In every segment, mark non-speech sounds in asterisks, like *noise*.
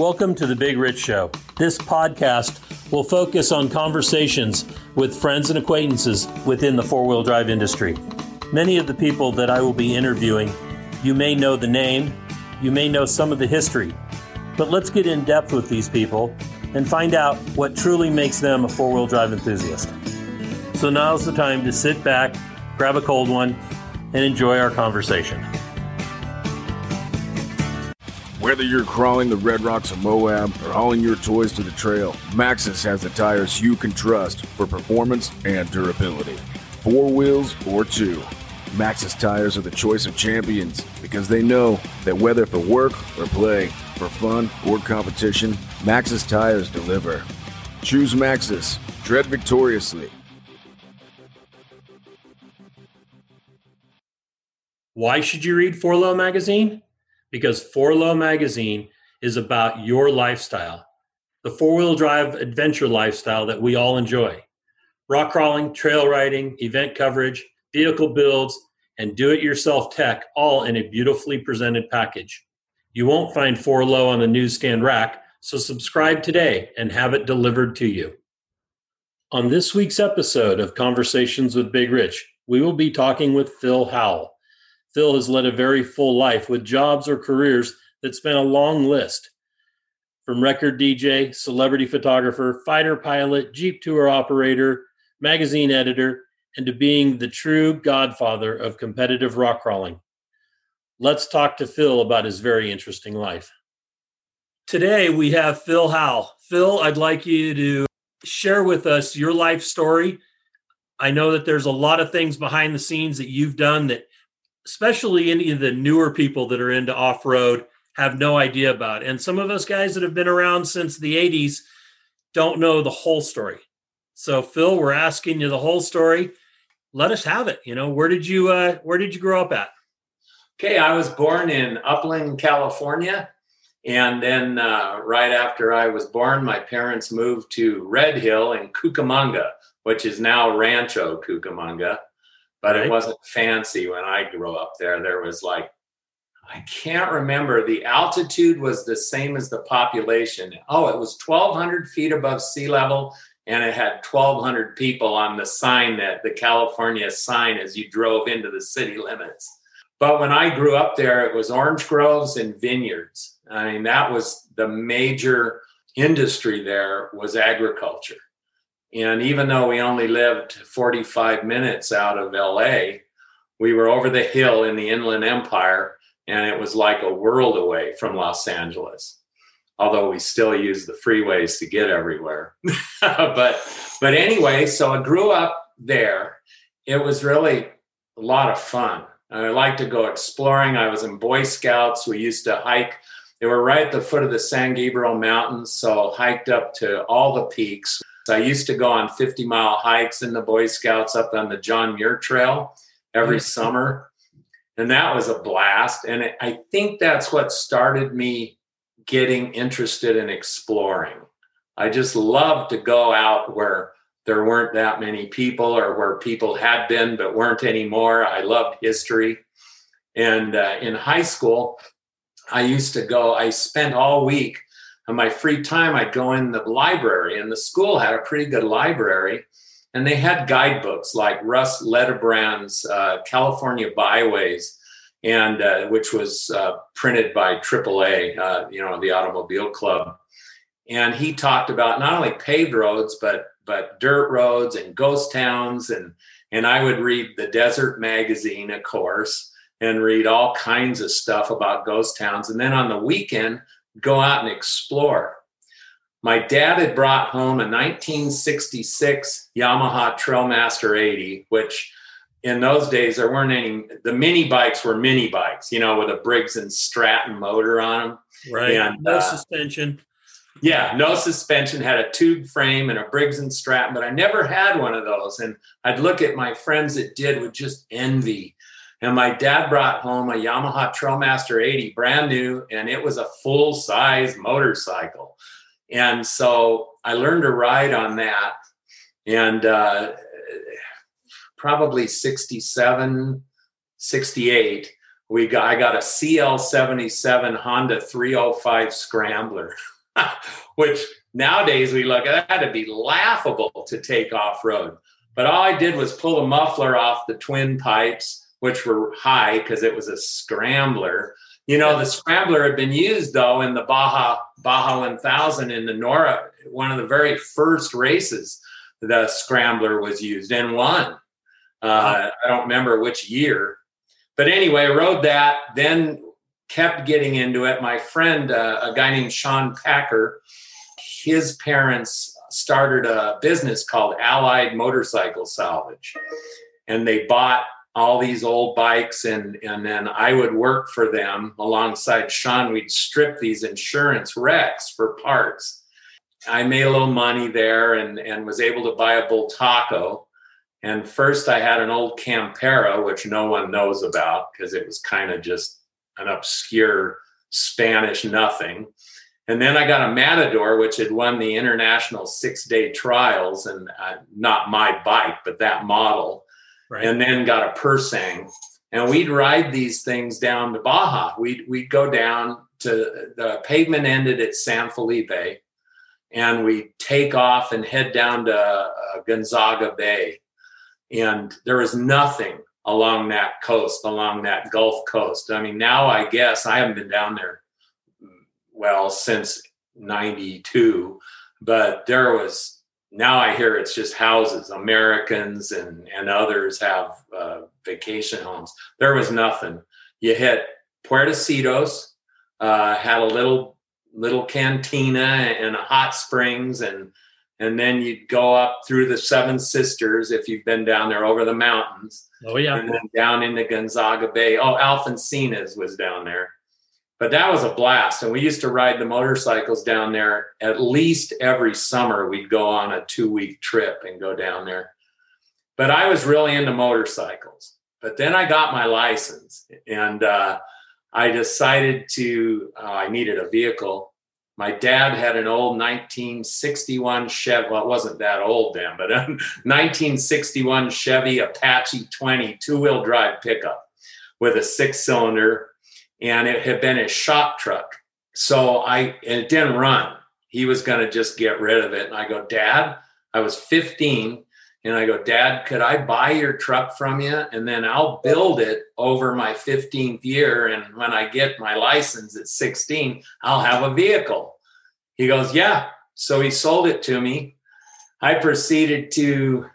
Welcome to the Big Rich Show. This podcast will focus on conversations with friends and acquaintances within the four wheel drive industry. Many of the people that I will be interviewing, you may know the name, you may know some of the history, but let's get in depth with these people and find out what truly makes them a four wheel drive enthusiast. So now's the time to sit back, grab a cold one, and enjoy our conversation. Whether you're crawling the Red Rocks of Moab or hauling your toys to the trail, Maxxis has the tires you can trust for performance and durability. Four wheels or two, Maxxis tires are the choice of champions because they know that whether for work or play, for fun or competition, Maxxis tires deliver. Choose Maxxis. Tread victoriously. Why should you read Four Low magazine? Because Four Low magazine is about your lifestyle, the four wheel drive adventure lifestyle that we all enjoy. Rock crawling, trail riding, event coverage, vehicle builds, and do it yourself tech all in a beautifully presented package. You won't find Four Low on the newsstand rack, so subscribe today and have it delivered to you. On this week's episode of Conversations with Big Rich, we will be talking with Phil Howell. Phil has led a very full life with jobs or careers that span a long list. From record DJ, celebrity photographer, fighter pilot, Jeep tour operator, magazine editor, and to being the true godfather of competitive rock crawling. Let's talk to Phil about his very interesting life. Today we have Phil Howell. Phil, I'd like you to share with us your life story. I know that there's a lot of things behind the scenes that you've done that especially any of the newer people that are into off-road have no idea about. And some of us guys that have been around since the 80s don't know the whole story. So Phil, we're asking you the whole story. Let us have it. You know, where did you uh where did you grow up at? Okay, I was born in Upland, California. And then uh, right after I was born, my parents moved to Red Hill in Cucamonga, which is now Rancho Cucamonga but right. it wasn't fancy when I grew up there. There was like, I can't remember. The altitude was the same as the population. Oh, it was 1,200 feet above sea level, and it had 1,200 people on the sign that the California sign as you drove into the city limits. But when I grew up there, it was orange groves and vineyards. I mean, that was the major industry there was agriculture. And even though we only lived 45 minutes out of LA, we were over the hill in the Inland Empire, and it was like a world away from Los Angeles. Although we still use the freeways to get everywhere. *laughs* but but anyway, so I grew up there. It was really a lot of fun. I liked to go exploring. I was in Boy Scouts. We used to hike. They were right at the foot of the San Gabriel Mountains, so hiked up to all the peaks. I used to go on 50 mile hikes in the Boy Scouts up on the John Muir Trail every mm-hmm. summer. And that was a blast. And it, I think that's what started me getting interested in exploring. I just loved to go out where there weren't that many people or where people had been but weren't anymore. I loved history. And uh, in high school, I used to go, I spent all week on my free time, I'd go in the library, and the school had a pretty good library. And they had guidebooks like Russ Leadabrand's uh, California Byways, and uh, which was uh, printed by AAA, uh, you know, the Automobile Club. And he talked about not only paved roads, but but dirt roads and ghost towns, and and I would read the Desert magazine, of course, and read all kinds of stuff about ghost towns. And then on the weekend, go out and explore. My dad had brought home a 1966 Yamaha Trailmaster 80, which in those days there weren't any. The mini bikes were mini bikes, you know, with a Briggs and Stratton motor on them. Right. And, no uh, suspension. Yeah, no suspension. Had a tube frame and a Briggs and Stratton, but I never had one of those. And I'd look at my friends that did with just envy and my dad brought home a Yamaha Trailmaster 80, brand new, and it was a full size motorcycle. And so I learned to ride on that. And uh, probably 67, 68, we got I got a CL77 Honda 305 Scrambler, *laughs* which nowadays we look at that to be laughable to take off road. But all I did was pull the muffler off the twin pipes, which were high because it was a scrambler. You know, the scrambler had been used though in the Baja Baja 1000 in the NORRA, one of the very first races. The scrambler was used and won. Uh, I don't remember which year, but anyway, rode that. Then kept getting into it. My friend, uh, a guy named Sean Packer, his parents started a business called Allied Motorcycle Salvage, and they bought all these old bikes and and then I would work for them alongside Sean. We'd strip these insurance wrecks for parts. I made a little money there and and was able to buy a Bultaco And first I had an old Campera, which no one knows about because it was kind of just an obscure Spanish nothing. And then I got a Matador, which had won the international six day trials, and uh, not my bike, but that model. Right. And then got a Pursang. And we'd ride these things down to Baja. We'd, we'd go down to the pavement ended at San Felipe, and we'd take off and head down to uh, Gonzaga Bay. And there was nothing along that coast, along that Gulf Coast. I mean, now I guess I haven't been down there well since 92 but there was now i hear it's just houses. Americans and and others have uh, vacation homes. There was nothing. You hit puertecitos uh, had a little little cantina and hot springs and and then you'd go up through the seven sisters if you've been down there over the mountains. Oh yeah. And then down into gonzaga bay. Oh alfonsinas was down there but that was a blast. And we used to ride the motorcycles down there at least every summer. We'd go on a two week trip and go down there. But i was really into motorcycles. But then i got my license and uh, i decided to uh, i needed a vehicle. My dad had an old 1961 chevy well it wasn't that old then but a *laughs* 1961 chevy apache 20 two-wheel drive pickup with a six cylinder and it had been his shop truck. So I, and it didn't run. He was going to just get rid of it. And I go, Dad, I was 15. And I go, Dad, could I buy your truck from you? And then I'll build it over my 15th year. And when I get my license at 16, I'll have a vehicle. He goes, Yeah. So he sold it to me. I proceeded to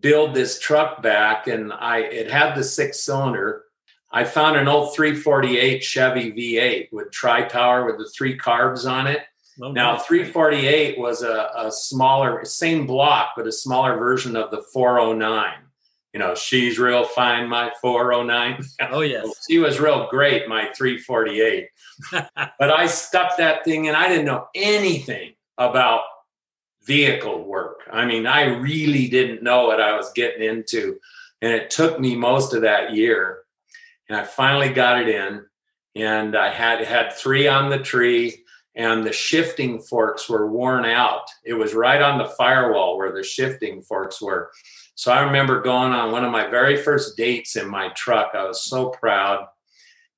build this truck back and I it had the six cylinder I found an old 348 Chevy V8 with tri power with the three carbs on it. Oh, now, 348 was a, a, smaller, same block, but a smaller version of the 409. You know, she's real fine, my 409. Oh, yes. *laughs* she was real great, my 348. *laughs* but I stuck that thing in. I didn't know anything about vehicle work. I mean, I really didn't know what I was getting into. And it took me most of that year and I finally got it in. And I had had three on the tree, and the shifting forks were worn out. It was right on the firewall where the shifting forks were. So I remember going on one of my very first dates in my truck. I was so proud.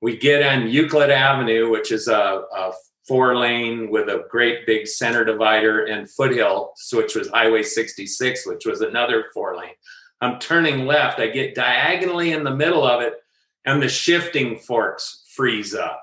We get on Euclid Avenue, which is a, a four lane with a great big center divider, and Foothill, which was Highway 66, which was another four lane. I'm turning left. I get diagonally in the middle of it and the shifting forks freeze up.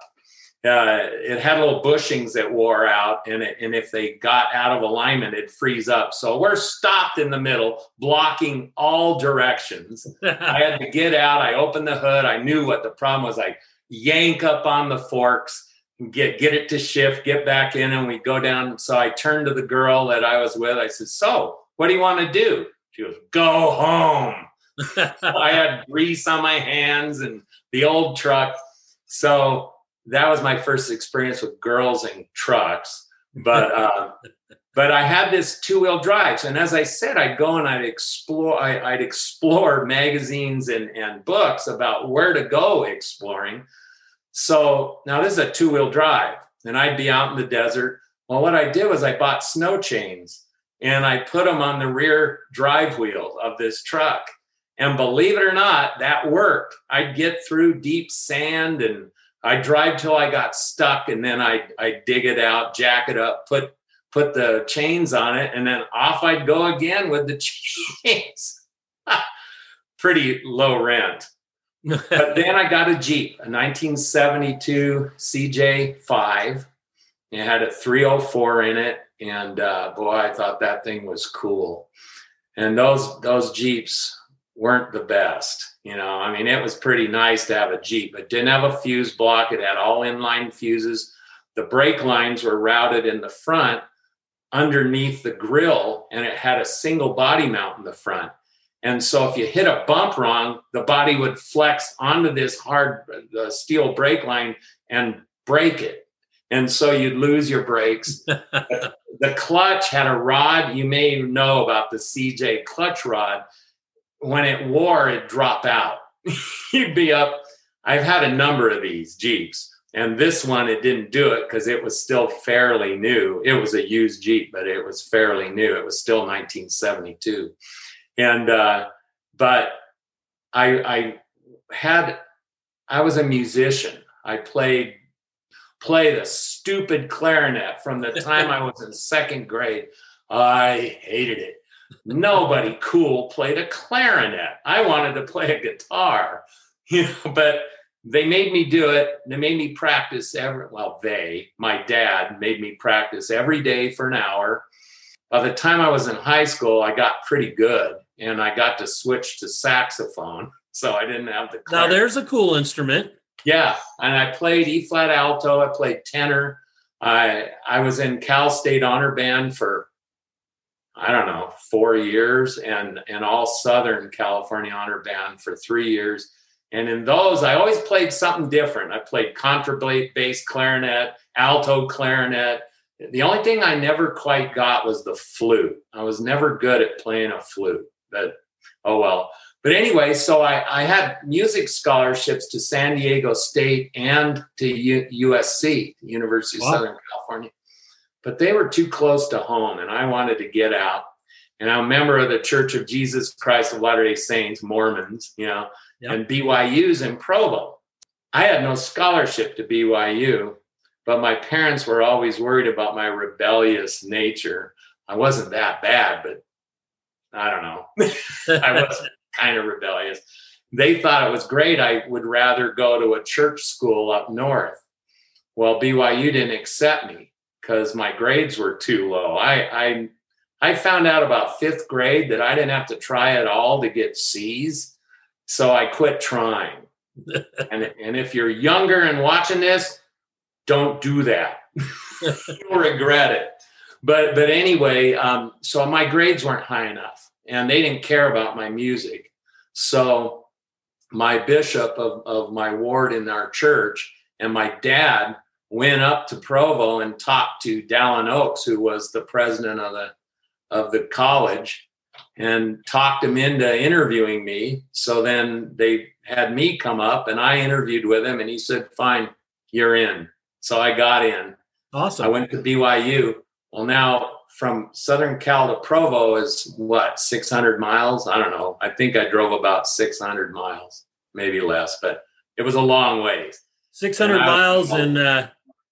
Uh, it had little bushings that wore out, and it, and if they got out of alignment, it'd freeze up. So we're stopped in the middle, blocking all directions. *laughs* I had to get out. I opened the hood. I knew what the problem was. I yank up on the forks, get get it to shift, get back in, and we go down. So I turned to the girl that I was with. I said, "So, what do you want to do?" She goes, "Go home." *laughs* I had grease on my hands and the old truck. So that was my first experience with girls and trucks. But *laughs* uh, but I had this two wheel drive. and as I said, I'd go and I'd explore. I, would explore magazines and and books about where to go exploring. So now this is a two wheel drive, and I'd be out in the desert. Well, what I did was I bought snow chains and I put them on the rear drive wheel of this truck And believe it or not, that worked. I'd get through deep sand and I'd drive till I got stuck and then I'd, I'd dig it out, jack it up, put put the chains on it, and then off I'd go again with the *laughs* chains. *laughs* Pretty low rent. but *laughs* then I got a Jeep, a 1972 CJ5. It had a 304 in it, and uh, boy, I thought that thing was cool. And those those Jeeps weren't the best, you know. I mean, it was pretty nice to have a Jeep, but didn't have a fuse block. It had all inline fuses. The brake lines were routed in the front underneath the grill, and it had a single body mount in the front. And so if you hit a bump wrong, the body would flex onto this hard uh, steel brake line and break it. And so you'd lose your brakes. *laughs* the clutch had a rod. You may know about the CJ clutch rod. When it wore, it drop out. *laughs* you'd be up. I've had a number of these Jeeps, and this one it didn't do it because it was still fairly new. It was a used Jeep, but it was fairly new. It was still 1972 and uh, but I, I had I was a musician. I played play the stupid clarinet from the time I was in second grade. I hated it. Nobody cool played a clarinet. I wanted to play a guitar, *laughs* you know, but they made me do it. They made me practice every well, they, my dad made me practice every day for an hour. By the time I was in high school, I got pretty good and I got to switch to saxophone. So I didn't have the. Clarinet. Now there's a cool instrument. Yeah, and I played E flat alto. I played tenor. I I was in Cal State Honor Band for I don't know four years, and and all Southern California Honor Band for three years. And in those, I always played something different. I played contrabass clarinet, alto clarinet. The only thing I never quite got was the flute. I was never good at playing a flute but oh well. But anyway, so I, I had music scholarships to San Diego State and to U- USC, University of wow. Southern California. But they were too close to home, and I wanted to get out. And I'm a member of the Church of Jesus Christ of Latter day Saints, Mormons, you know, yep. and BYU's in Provo. I had no scholarship to BYU, but my parents were always worried about my rebellious nature. I wasn't that bad, but I don't know. *laughs* I was kind of rebellious. They thought it was great. I would rather go to a church school up north. Well, BYU didn't accept me because my grades were too low. I, I I found out about fifth grade that I didn't have to try at all to get C's. So I quit trying. *laughs* and, and if you're younger and watching this, don't do that. *laughs* You'll regret it but but anyway, um, so my grades weren't high enough, and they didn't care about my music. So my bishop of, of my ward in our church and my dad went up to Provo and talked to Dallin Oaks, who was the president of the of the college, and talked him into interviewing me. So then they had me come up and I interviewed with him, and he said, "Fine, you're in." So I got in. Awesome. I went to BYU well, now from Southern Cal to Provo is what, 600 miles? I don't know. I think I drove about 600 miles, maybe less, but it was a long ways. 600 miles in uh,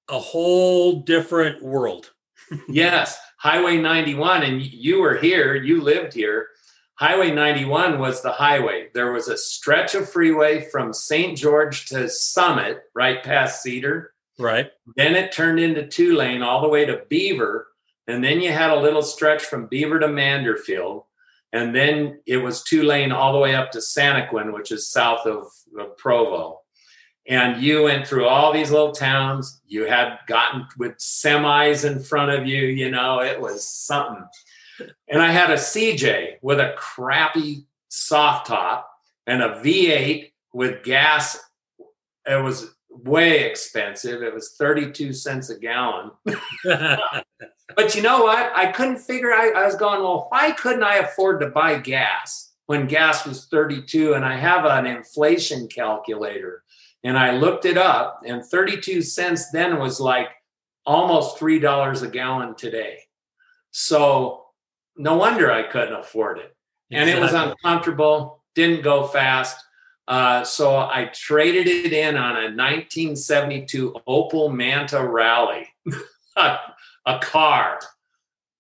a whole different world. *laughs* yes, Highway 91, and you were here, you lived here. Highway 91 was the highway. There was a stretch of freeway from St. George to Summit, right past Cedar. Right. Then it turned into two lane all the way to Beaver. And then you had a little stretch from Beaver to Manderfield. And then it was two lane all the way up to Santaquin, which is south of, of Provo. And you went through all these little towns. You had gotten with semis in front of you. You know, it was something. And I had a CJ with a crappy soft top and a V8 with gas. It was way expensive. It was 32 cents a gallon. *laughs* but you know what? I couldn't figure I, I was going, well, why couldn't I afford to buy gas when gas was 32 and I have an inflation calculator and I looked it up and 32 cents then was like almost $3 a gallon today. So no wonder I couldn't afford it. And it was uncomfortable didn't go fast. Uh, so I traded it in on a 1972 Opel Manta Rally, a, *laughs* a car.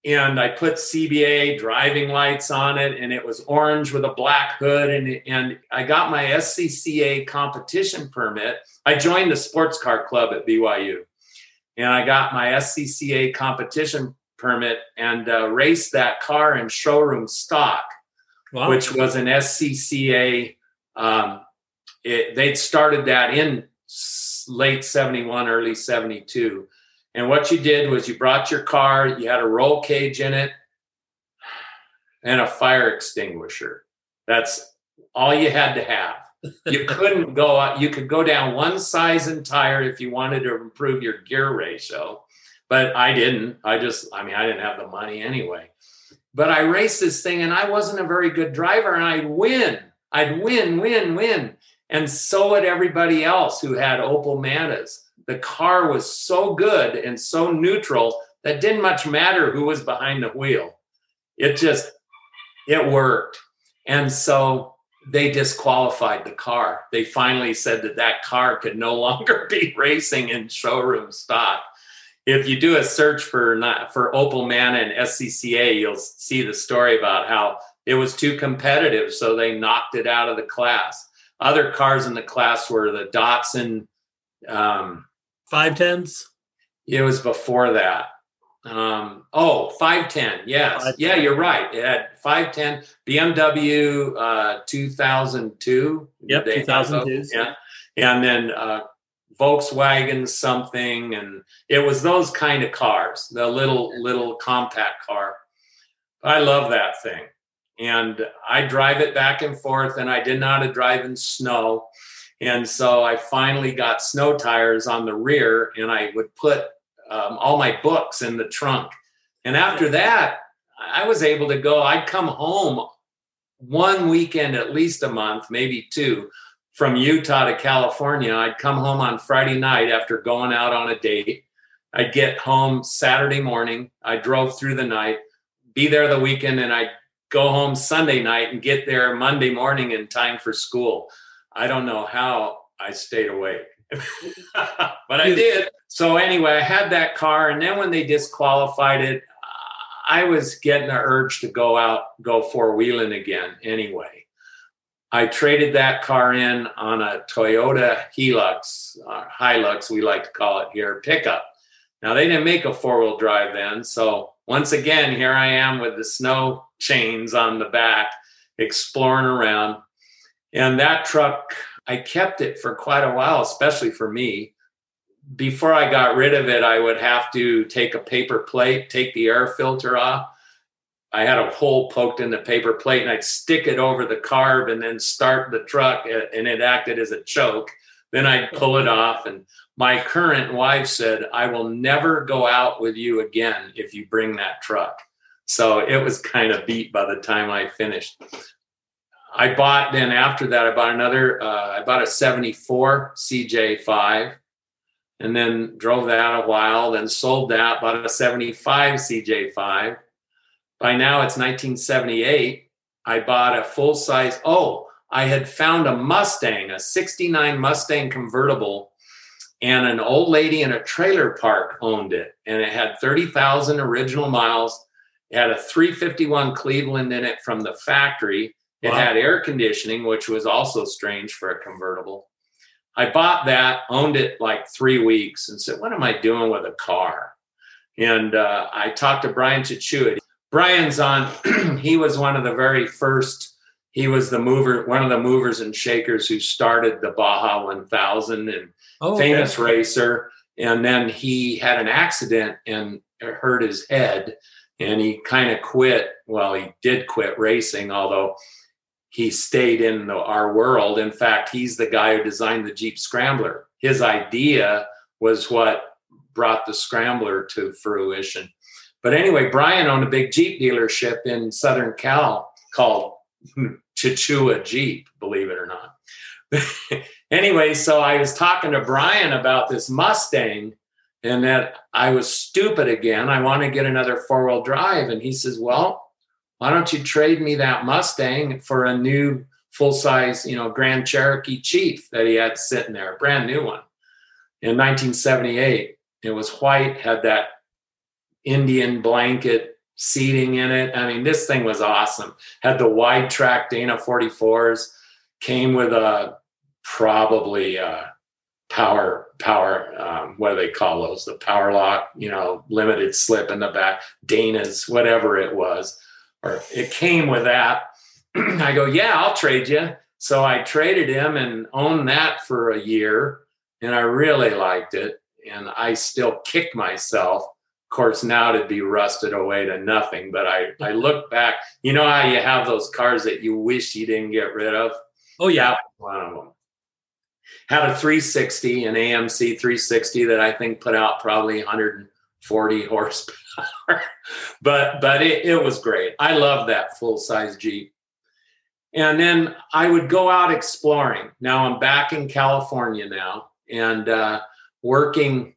And I put Cibie driving lights on it, and it was orange with a black hood. And, and I got my SCCA competition permit. I joined the sports car club at BYU, and I got my SCCA competition permit and uh, raced that car in showroom stock, wow. which was an SCCA um, it, they'd started that in late 71 early 72 and what you did was you brought your car you had a roll cage in it and a fire extinguisher. That's all you had to have. You *laughs* couldn't go out you could go down one size and tire if you wanted to improve your gear ratio but i didn't. I just i mean i didn't have the money anyway. But i raced this thing and i wasn't a very good driver and i'd win. I'd win win win. And so would everybody else who had Opel Mantas. The car was so good and so neutral that didn't much matter who was behind the wheel. It just, it worked. And so they disqualified the car. They finally said that that car could no *laughs* longer be racing in showroom stock. If you do a search for not for Opel Manta and SCCA, you'll see the story about how it was too competitive, so they knocked it out of the class other cars in the class were the Datsun. Um, Five tens. It was before that. Um, oh, 510. Yes. 510. Yeah, you're right. It had 510 BMW uh, 2002. Yep, 2002. Yeah. And then uh, Volkswagen something. And it was those kind of cars, the little, little compact car. I love that thing and I drive it back and forth, and I how to drive in snow. And so I finally got snow tires on the rear, and I would put um, all my books in the trunk. And after that, I was able to go, I'd come home one weekend, at least a month, maybe two, from Utah to California. I'd come home on Friday night after going out on a date. I'd get home Saturday morning. I drove through the night, be there the weekend, and I'd go home Sunday night and get there Monday morning in time for school. I don't know how I stayed awake, *laughs* but I did. So anyway, I had that car, and then when they disqualified it, I was getting the urge to go out, go four wheeling again. Anyway, I traded that car in on a Toyota Hilux, uh, Hilux, we like to call it here, pickup. Now they didn't make a four wheel drive then, so once again, here I am with the snow chains on the back, exploring around. And that truck, I kept it for quite a while, especially for me. Before I got rid of it, I would have to take a paper plate, take the air filter off. I had a hole poked in the paper plate and I'd stick it over the carb and then start the truck eh, and it acted as a choke. Then I'd pull it off. And my current wife said, I will never go out with you again if you bring that truck. So it was kind of beat by the time I finished. I bought then after that, I bought another, uh, I bought a 74 CJ5 and then drove that a while, then sold that, bought a 75 CJ5. By now it's 1978. I bought a full size, oh, I had found a Mustang, a 69 Mustang convertible, and an old lady in a trailer park owned it. And it had 30,000 original miles. It had a 351 Cleveland in it from the factory. It wow. had air conditioning, which was also strange for a convertible. I bought that, owned it like three weeks, and said, What am I doing with a car? And uh, I talked to Brian Chuchua. Brian's on, *clears throat* he was one of the very first he was the mover, one of the movers and shakers who started the Baja 1000 and oh, famous okay. racer. And then he had an accident and hurt his head and he kind of quit. Well, he did quit racing, although he stayed in the, our world. In fact, he's the guy who designed the Jeep Scrambler. His idea was what brought the Scrambler to fruition. But anyway, Brian owned a big Jeep dealership in Southern Cal called Chuchua Jeep, believe it or not. *laughs* anyway, so I was talking to Brian about this Mustang and that I was stupid again. I want to get another four wheel drive. And he says, Well, why don't you trade me that Mustang for a new full size, you know, Grand Cherokee Chief that he had sitting there, a brand new one. In 1978, it was white, had that Indian blanket seating in it. I mean, this thing was awesome. Had the wide track Dana 44s, came with a probably uh, power power um, what do they call those the power lock you know limited slip in the back dana's whatever it was or it came with that. *clears throat* I go yeah i'll trade you. So i traded him and owned that for a year and i really liked it and i still kick myself. Of course now to be rusted away to nothing but i *laughs* i look back. You know how you have those cars that you wish you didn't get rid of? Oh yeah. One of them had a 360, an AMC 360 that I think put out probably 140 *laughs* horsepower. *laughs* but but it, it was great. I love that full size Jeep. And then I would go out exploring. Now I'm back in California now and uh, working.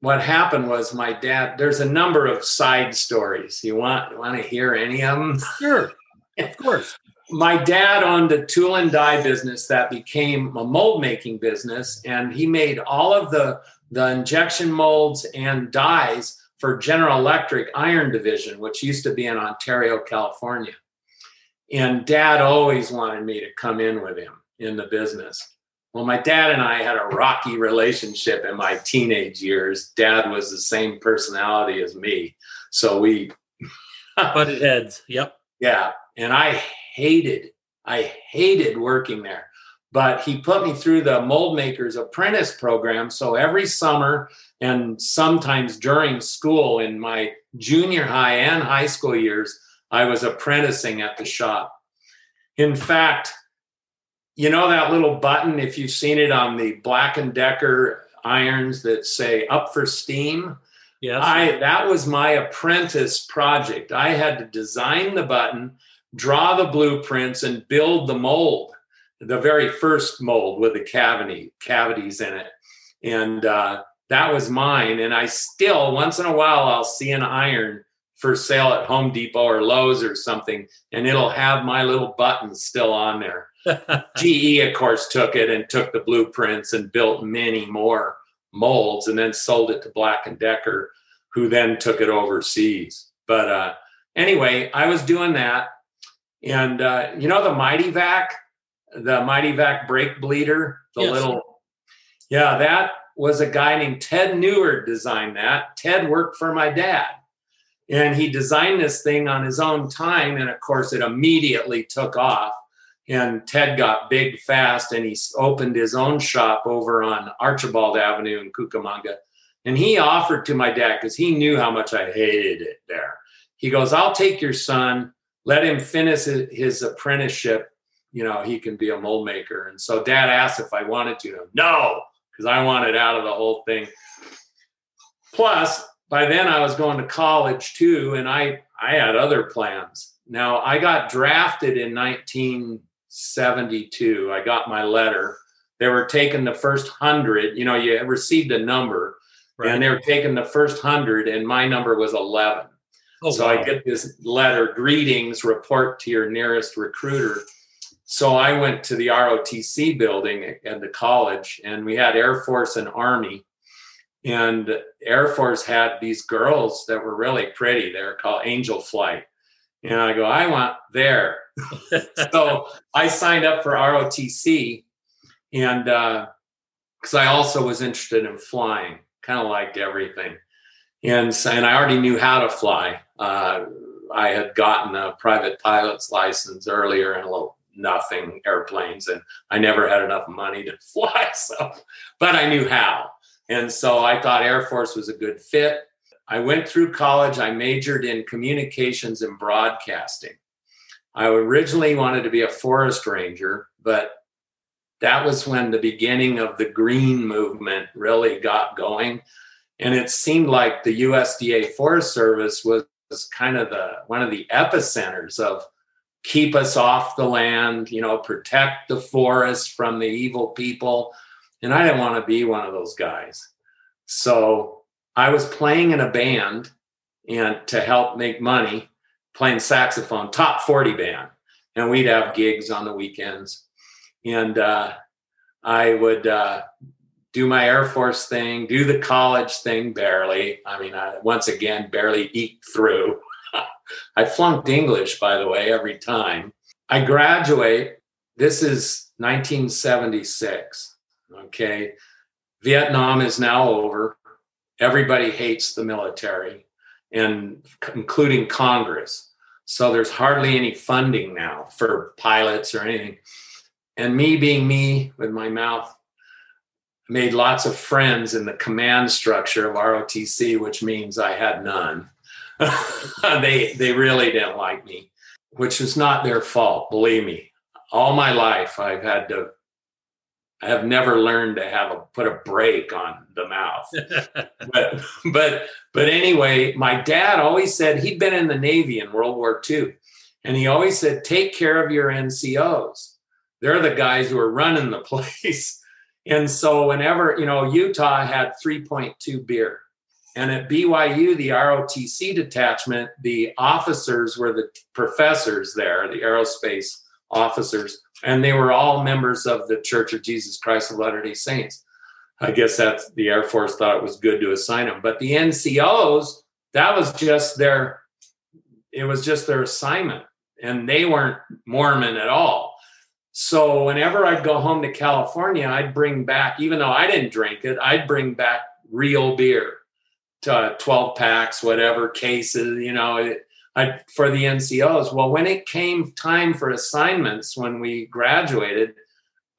What happened was my dad. There's a number of side stories. You want you want to hear any of them? Sure, of course *laughs* my dad owned a tool and die business that became a mold making business and he made all of the the injection molds and dies for general electric iron division which used to be in ontario california. And dad always wanted me to come in with him in the business. Well my dad and i had a rocky relationship in my teenage years. Dad was the same personality as me. So we *laughs* butted heads. Yep. Yeah. And i hated, I hated working there. But he put me through the mold maker's apprentice program. So every summer and sometimes during school in my junior high and high school years, I was apprenticing at the shop. In fact, you know that little button if you've seen it on the Black and Decker irons that say up for steam? Yes. I that was my apprentice project. I had to design the button draw the blueprints and build the mold, the very first mold with the cavity cavities in it, and uh, that was mine. And I still once in a while I'll see an iron for sale at Home Depot or Lowe's or something, and it'll have my little buttons still on there. *laughs* GE, of course, took it and took the blueprints and built many more molds, and then sold it to Black and Decker, who then took it overseas. But uh, anyway, I was doing that, and uh, you know the Mityvac, the Mityvac brake bleeder, the yes. little, yeah, that was a guy named Ted Neward designed that. Ted worked for my dad, and he designed this thing on his own time, and of course it immediately took off. And Ted got big fast, and he opened his own shop over on Archibald Avenue in Cucamonga. And he offered to my dad because he knew how much I hated it there. He goes, "I'll take your son." let him finish his apprenticeship. You know, he can be a mold maker. And so dad asked if I wanted to. No, because I wanted out of the whole thing. Plus, by then I was going to college too, and I I had other plans. Now I got drafted in 1972. I got my letter. They were taking the first hundred. You know, you received a number, right. and they were taking the first hundred, and my number was 11. Oh, so wow. I get this letter, greetings, report to your nearest recruiter. So I went to the ROTC building at the college, and we had Air Force and Army. And Air Force had these girls that were really pretty. They're called Angel Flight. And I go, I want there. *laughs* so I signed up for ROTC, and because uh, I also was interested in flying, kind of liked everything and and I already knew how to fly. Uh, I had gotten a private pilot's license earlier and a little nothing airplanes, and I never had enough money to *laughs* fly. So, but I knew how, and so I thought Air Force was a good fit. I went through college. I majored in communications and broadcasting. I originally wanted to be a forest ranger, but that was when the beginning of the green movement really got going and it seemed like the USDA Forest Service was, kind of the one of the epicenters of keep us off the land, you know, protect the forest from the evil people. And I didn't want to be one of those guys. So I was playing in a band and to help make money, playing saxophone, top 40 band. and we'd have gigs on the weekends. And uh, I would uh, do my Air Force thing, do the college thing barely. I mean, I, once again, barely eked through. I flunked English, by the way, every time. I graduate. This is 1976. Okay. Vietnam is now over. Everybody hates the military, and including Congress. So there's hardly any funding now for pilots or anything. And me being me with my mouth made lots of friends in the command structure of ROTC, which means I had none. *laughs* they they really didn't like me, which was not their fault. Believe me, all my life I've had to. I have never learned to have a put a break on the mouth. *laughs* but but but anyway, my dad always said he'd been in the Navy in World War II, and he always said, "Take care of your NCOs. They're the guys who are running the *laughs* place." And so whenever, you know, Utah had 3.2 beer. And at BYU, the ROTC detachment, the officers were the professors there, the aerospace officers, and they were all members of the Church of Jesus Christ of Latter day Saints. I guess that's the Air Force thought it was good to assign them. But the NCOs, that was just their, it was just their assignment. And they weren't Mormon at all. So whenever I'd go home to California, I'd bring back, even though I didn't drink it, I'd bring back real beer, to 12 packs, whatever cases, you know, I, for the NCOs. Well, when it came time for assignments when we graduated,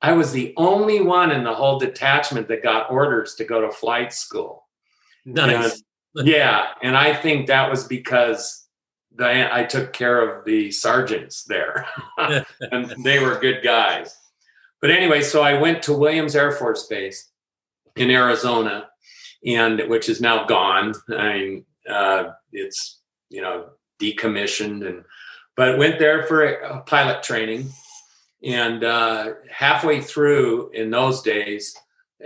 I was the only one in the whole detachment that got orders to go to flight school. Nice. And, yeah, and I think that was because Diane, I took care of the sergeants there, *laughs* *laughs* and they were good guys. But anyway, so I went to Williams Air Force Base in Arizona, and which is now gone. I mean, uh, it's you know decommissioned, and but went there for pilot training, and uh, halfway through in those days,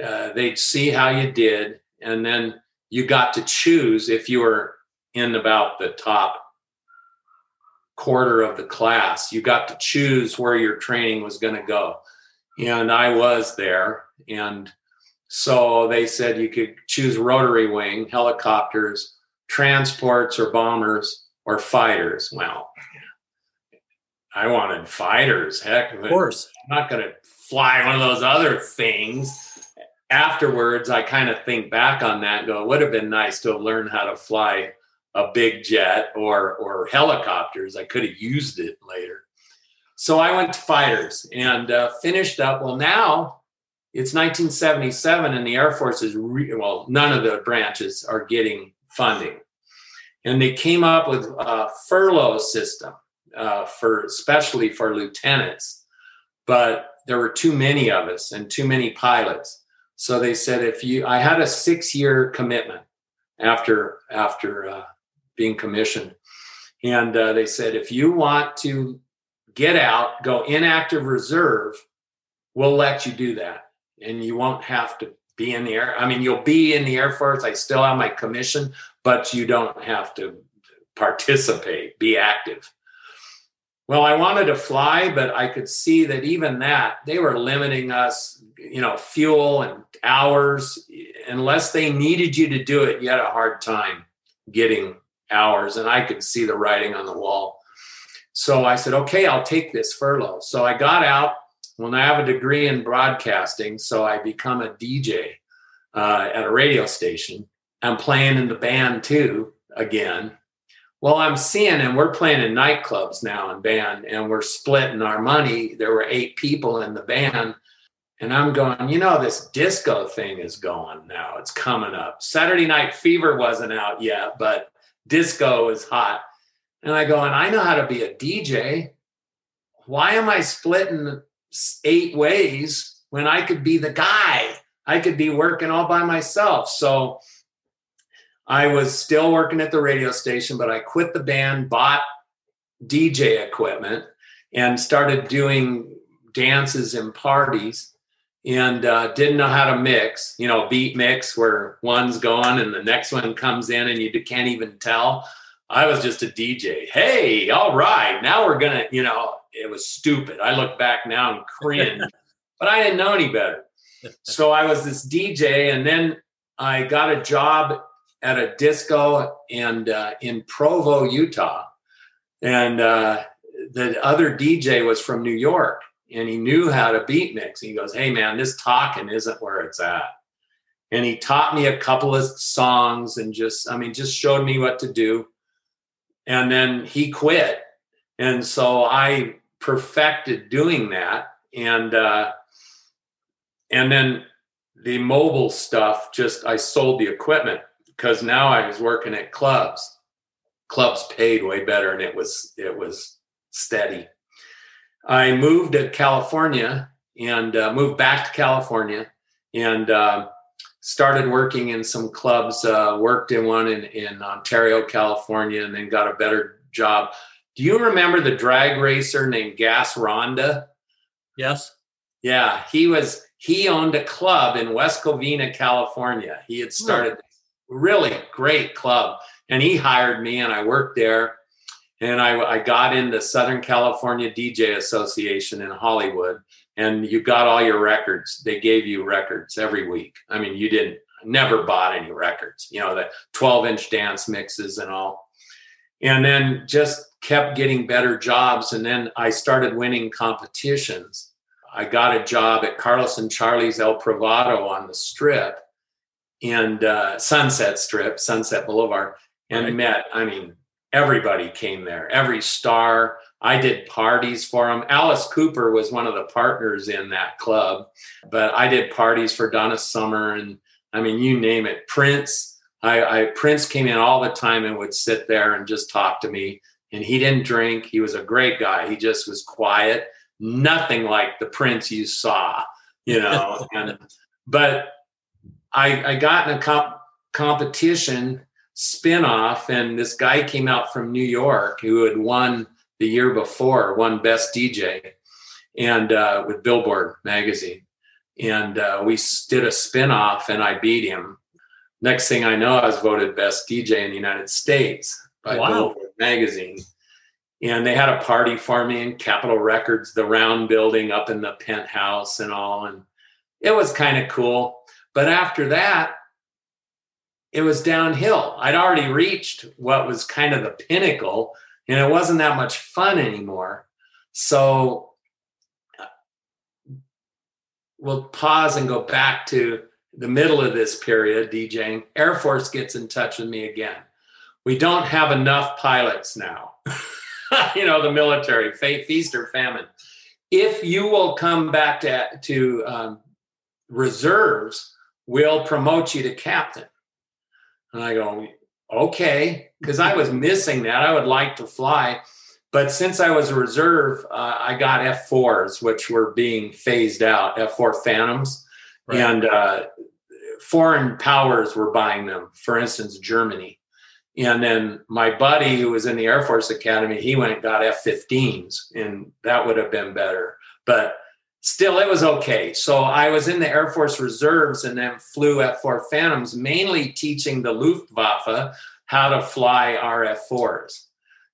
uh, they'd see how you did, and then you got to choose if you were in about the top quarter of the class. You got to choose where your training was going to go. And I was there. And so they said you could choose rotary wing, helicopters, transports or bombers, or fighters. Well, I wanted fighters. Heck, of course. I'm not going to fly one of those other things. Afterwards, I kind of think back on that go, it would have been nice to have learned how to fly a big jet or or helicopters. I could have used it later. So I went to fighters and uh, finished up. Well, now it's 1977, and the Air Force is re- well, none of the branches are getting funding, and they came up with a furlough system uh, for especially for lieutenants, but there were too many of us and too many pilots. So they said if you, I had a six-year commitment after after uh, being commissioned. And uh, they said, if you want to get out, go inactive reserve, we'll let you do that. And you won't have to be in the air. I mean, you'll be in the Air Force. I still have my commission, but you don't have to participate, be active. Well, I wanted to fly, but I could see that even that, they were limiting us, you know, fuel and hours. Unless they needed you to do it, you had a hard time getting hours and I could see the writing on the wall. So I said, okay, I'll take this furlough. So I got out. Well, I have a degree in broadcasting, so I become a DJ uh, at a radio station. I'm playing in the band too again. Well, I'm seeing, and we're playing in nightclubs now in band, and we're splitting our money. There were eight people in the band, and I'm going, you know, this disco thing is going now. It's coming up. Saturday Night Fever wasn't out yet, but disco is hot. And I go, and I know how to be a DJ. Why am I splitting eight ways when I could be the guy? I could be working all by myself. So I was still working at the radio station, but I quit the band, bought DJ equipment, and started doing dances and parties and uh, didn't know how to mix, you know, beat mix where one's going and the next one comes in and you can't even tell. I was just a DJ. Hey, all right, now we're gonna, you know, it was stupid. I look back now and cringe, *laughs* but I didn't know any better. So I was this DJ, and then I got a job at a disco and uh, in Provo, Utah, and uh, the other DJ was from New York, and he knew how to beat mix. And He goes, "Hey man, this talking isn't where it's at." And he taught me a couple of songs and just, I mean, just showed me what to do. And then he quit, and so I perfected doing that, and uh, and then the mobile stuff. Just I sold the equipment because now I was working at clubs. Clubs paid way better, and it was it was steady. I moved to California and uh, moved back to California and uh, started working in some clubs. Uh, worked in one in, in Ontario, California, and then got a better job. Do you remember the drag racer named Gas Ronda? Yes. Yeah, he was. He owned a club in West Covina, California. He had hmm. started really great club, and he hired me, and I worked there and I, I got into Southern California DJ Association in Hollywood, and you got all your records. They gave you records every week. I mean, you didn't never bought any records, you know, the 12 inch dance mixes and all. And then just kept getting better jobs. And then I started winning competitions. I got a job at Carlos and Charlie's El Privado on the strip and uh, Sunset Strip, Sunset Boulevard, and right. met, I mean, everybody came there, every star. I did parties for them. Alice Cooper was one of the partners in that club, but I did parties for Donna Summer and I mean, you name it. Prince, I, I Prince came in all the time and would sit there and just talk to me. And he didn't drink. He was a great guy. He just was quiet, nothing like the Prince you saw, you know. *laughs* and but I, I got in a comp- competition spinoff, and this guy came out from New York who had won the year before, won Best DJ, and uh, with Billboard magazine, and uh, we did a spinoff, and I beat him. Next thing I know, I was voted Best DJ in the United States by wow. Billboard magazine. And they had a party for me in Capitol Records, the round building up in the penthouse and all. And it was kind of cool. But after that, it was downhill. I'd already reached what was kind of the pinnacle, and it wasn't that much fun anymore. So uh, we'll pause and go back to the middle of this period, DJing. Air Force gets in touch with me again. We don't have enough pilots now. *laughs* you know, the military, feast or famine. If you will come back to, to um, reserves, we'll promote you to captain. And I go, okay, because I was missing that. I would like to fly. But since I was a reserve, uh, I got F4s, which were being phased out, F4 Phantoms. Right. And uh, foreign powers were buying them, for instance, Germany. And then my buddy, who was in the Air Force Academy, he went and got F 15s, and that would have been better. But still it was okay. So I was in the Air Force Reserves and then flew F4 Phantoms, mainly teaching the Luftwaffe how to fly RF4s.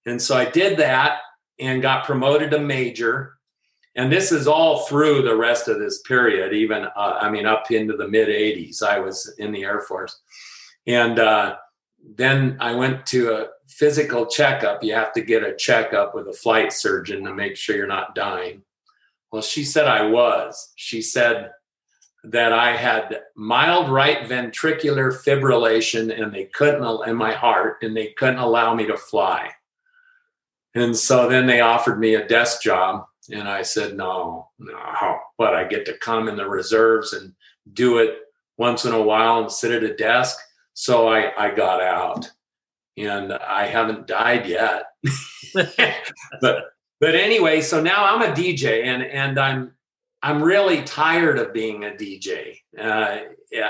And so I did that and got promoted to major. And this is all through the rest of this period, even, uh, I mean, up into the mid 80s, I was in the Air Force. And uh, then I went to a physical checkup. You have to get a checkup with a flight surgeon to make sure you're not dying. Well, she said I was. She said that I had mild right ventricular fibrillation and they couldn't in my heart and they couldn't allow me to fly. And so then they offered me a desk job and I said no, no. But I get to come in the reserves and do it once in a while and sit at a desk. So I I got out. And I haven't died yet. *laughs* *laughs* but but anyway, so now I'm a DJ and and I'm I'm really tired of being a DJ. Uh,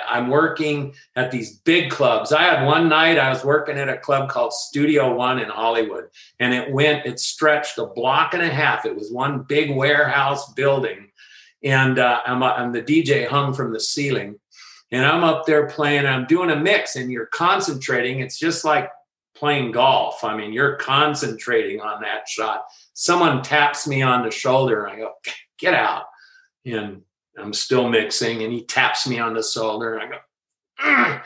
I'm working at these big clubs. I had one night I was working at a club called Studio One in Hollywood, and it went, it stretched a block and a half. It was one big warehouse building, and uh, I'm, I'm the DJ hung from the ceiling, and I'm up there playing. I'm doing a mix, and you're concentrating. It's just like playing golf. I mean, you're concentrating on that shot. Someone taps me on the shoulder, and I go, "Get out!" And I'm still mixing, and he taps me on the shoulder, and I go, *laughs*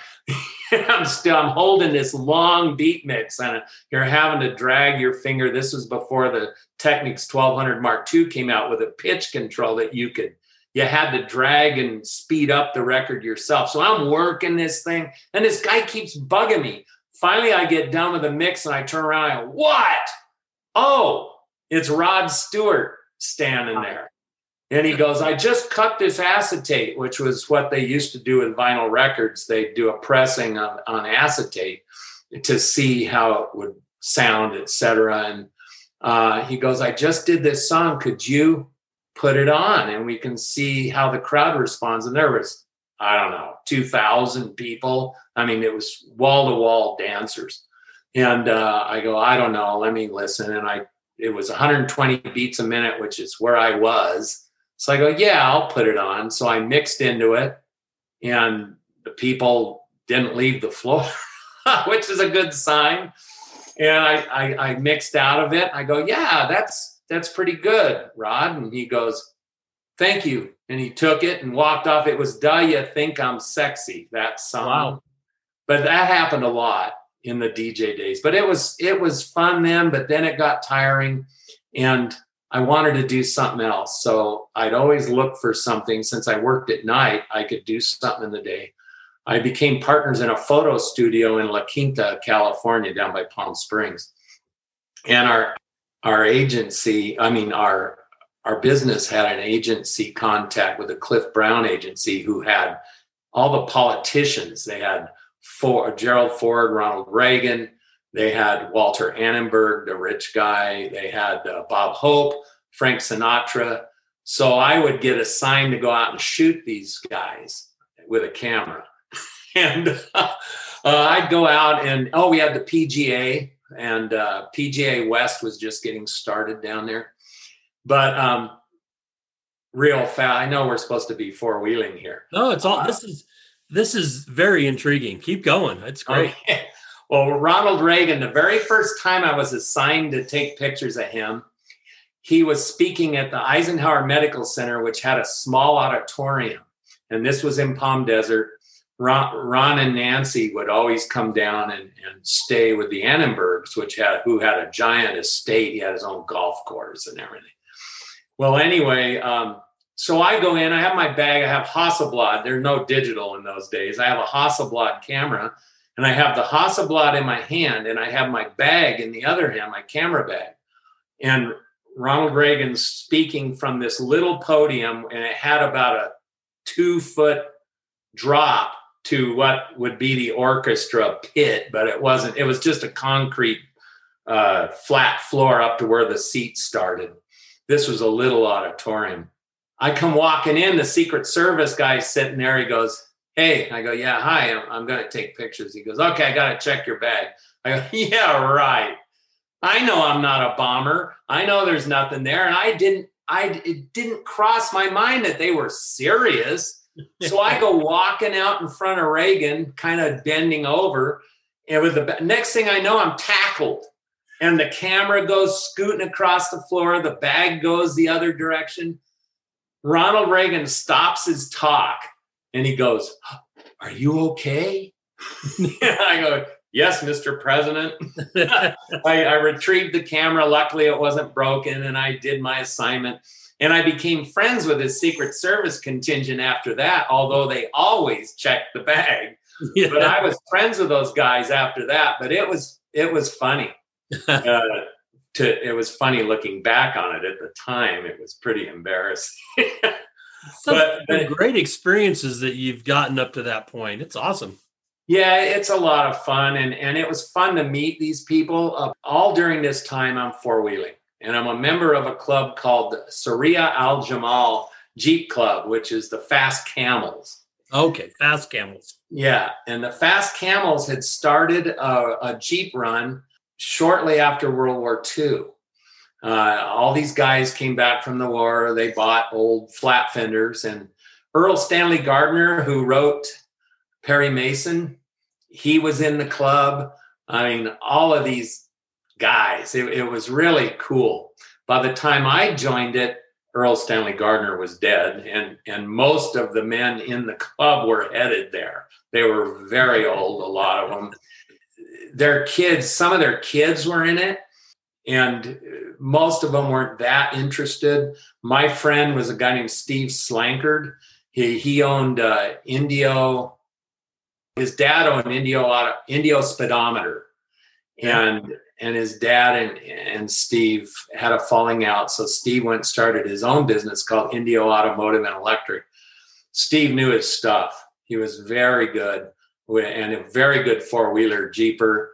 I'm still I'm holding this long beat mix and you're having to drag your finger. This was before the Technics 1200 Mark II came out with a pitch control that you could you had to drag and speed up the record yourself. So I'm working this thing and this guy keeps bugging me. Finally I get done with the mix and I turn around and I go, "What? Oh, it's Rod Stewart standing there." And he goes, I just cut this acetate, which was what they used to do in vinyl records. They'd do a pressing on, on acetate to see how it would sound, etc. And uh, he goes, I just did this song. Could you put it on? And we can see how the crowd responds. And there was, I don't know, 2,000 people. I mean, it was wall to wall dancers. And uh, I go, I don't know, let me listen. And I, it was 120 beats a minute, which is where I was so I go, yeah, I'll put it on. So I mixed into it, and the people didn't leave the floor, *laughs* which is a good sign. And I, I, I mixed out of it. I go, yeah, that's that's pretty good, Rod. And he goes, thank you. And he took it and walked off. It was "Do You Think I'm Sexy?" That song. Wow. But that happened a lot in the DJ days. But it was it was fun then. But then it got tiring, and I wanted to do something else. So I'd always look for something. Since I worked at night, I could do something in the day. I became partners in a photo studio in La Quinta, California, down by Palm Springs. And our our agency, I mean our our business had an agency contact with a Cliff Brown agency who had all the politicians. They had Ford, Gerald Ford, Ronald Reagan, they had Walter Annenberg, the rich guy. They had uh, Bob Hope, Frank Sinatra. So I would get assigned to go out and shoot these guys with a camera. *laughs* and uh, I'd go out and, oh, we had the PGA, and uh, PGA West was just getting started down there. But um, real fast, I know we're supposed to be four wheeling here. No, it's all, this is, this is very intriguing. Keep going. It's great. Okay. Well, Ronald Reagan, the very first time I was assigned to take pictures of him, he was speaking at the Eisenhower Medical Center, which had a small auditorium. And this was in Palm Desert. Ron, Ron and Nancy would always come down and, and stay with the Annenbergs, which had who had a giant estate. He had his own golf course and everything. Well, anyway, um, so I go in, I have my bag, I have Hasselblad. There's no digital in those days. I have a Hasselblad camera and I have the Hasselblad in my hand and I have my bag in the other hand, my camera bag. And Ronald Reagan's speaking from this little podium and it had about a two foot drop to what would be the orchestra pit, but it wasn't, it was just a concrete uh, flat floor up to where the seats started. This was a little auditorium. I come walking in, the Secret Service guy sitting there. He goes, Hey, I go, yeah, hi, I'm, I'm going to take pictures. He goes, okay, I got to check your bag. I go, *laughs* yeah, right. I know I'm not a bomber. I know there's nothing there. And I didn't, I, it didn't cross my mind that they were serious. So I go *laughs* walking out in front of Reagan, kind of bending over. And with the next thing I know, I'm tackled. And the camera goes scooting across the floor. The bag goes the other direction. Ronald Reagan stops his talk and he goes, Are you okay? *laughs* I go, Yes, Mr. President. *laughs* I, I retrieved the camera. Luckily, it wasn't broken, and I did my assignment. And I became friends with his Secret Service contingent after that, although they always checked the bag. *laughs* Yeah. But I was friends with those guys after that. But it was it was funny. uh, to it was funny looking back on it at the time. It was pretty embarrassing. But, but great experiences that you've gotten up to that point. It's awesome. Yeah, it's a lot of fun, and and it was fun to meet these people. Uh, all during this time, I'm four wheeling, and I'm a member of a club called Sareea Al Jamal Jeep Club, which is the Fast Camels. Okay, Fast Camels. Yeah, and the Fast Camels had started a, a Jeep run shortly after World War II. Uh, all these guys came back from the war. They bought old flat fenders. And Erle Stanley Gardner, who wrote Perry Mason, he was in the club. I mean, all of these guys. It, it was really cool. By the time I joined it, Erle Stanley Gardner was dead, and and most of the men in the club were headed there. They were very old, a lot of them. Their kids, some of their kids were in it, and most of them weren't that interested. My friend was a guy named Steve Slankard. He he owned uh, Indio. His dad owned Indio Indio Speedometer, and and his dad and, and Steve had a falling out. So Steve went started his own business called Indio Automotive and Electric. Steve knew his stuff. He was very good and a very good four wheeler Jeeper.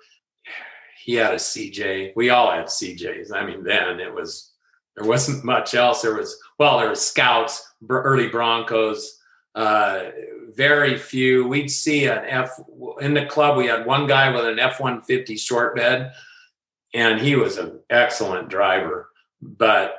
He had a CJ. We all had CJs. I mean, then it was, there wasn't much else. There was, well, there was Scouts, early Broncos, uh, very few. We'd see an F in the club. We had one guy with an F 150 short bed and he was an excellent driver but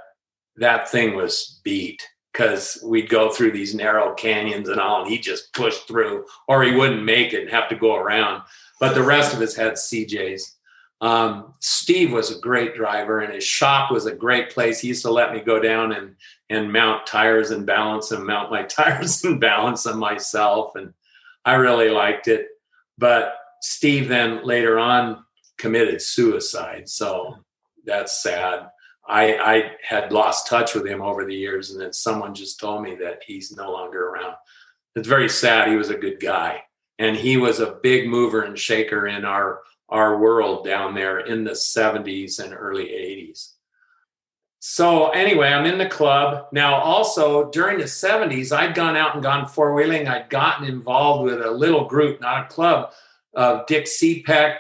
that thing was beat because we'd go through these narrow canyons and all and he just pushed through or he wouldn't make it and have to go around but the rest of us had cjs um, steve was a great driver and his shop was a great place he used to let me go down and and mount tires and balance them mount my *laughs* tires and balance them myself and i really liked it but steve then later on committed suicide. So that's sad. I, I had lost touch with him over the years, and then someone just told me that he's no longer around. It's very sad. He was a good guy, and he was a big mover and shaker in our our world down there in the 70s and early 80s. So anyway, I'm in the club now. Also during the 70s, I'd gone out and gone four wheeling. I'd gotten involved with a little group, not a club, of Dick Cepek,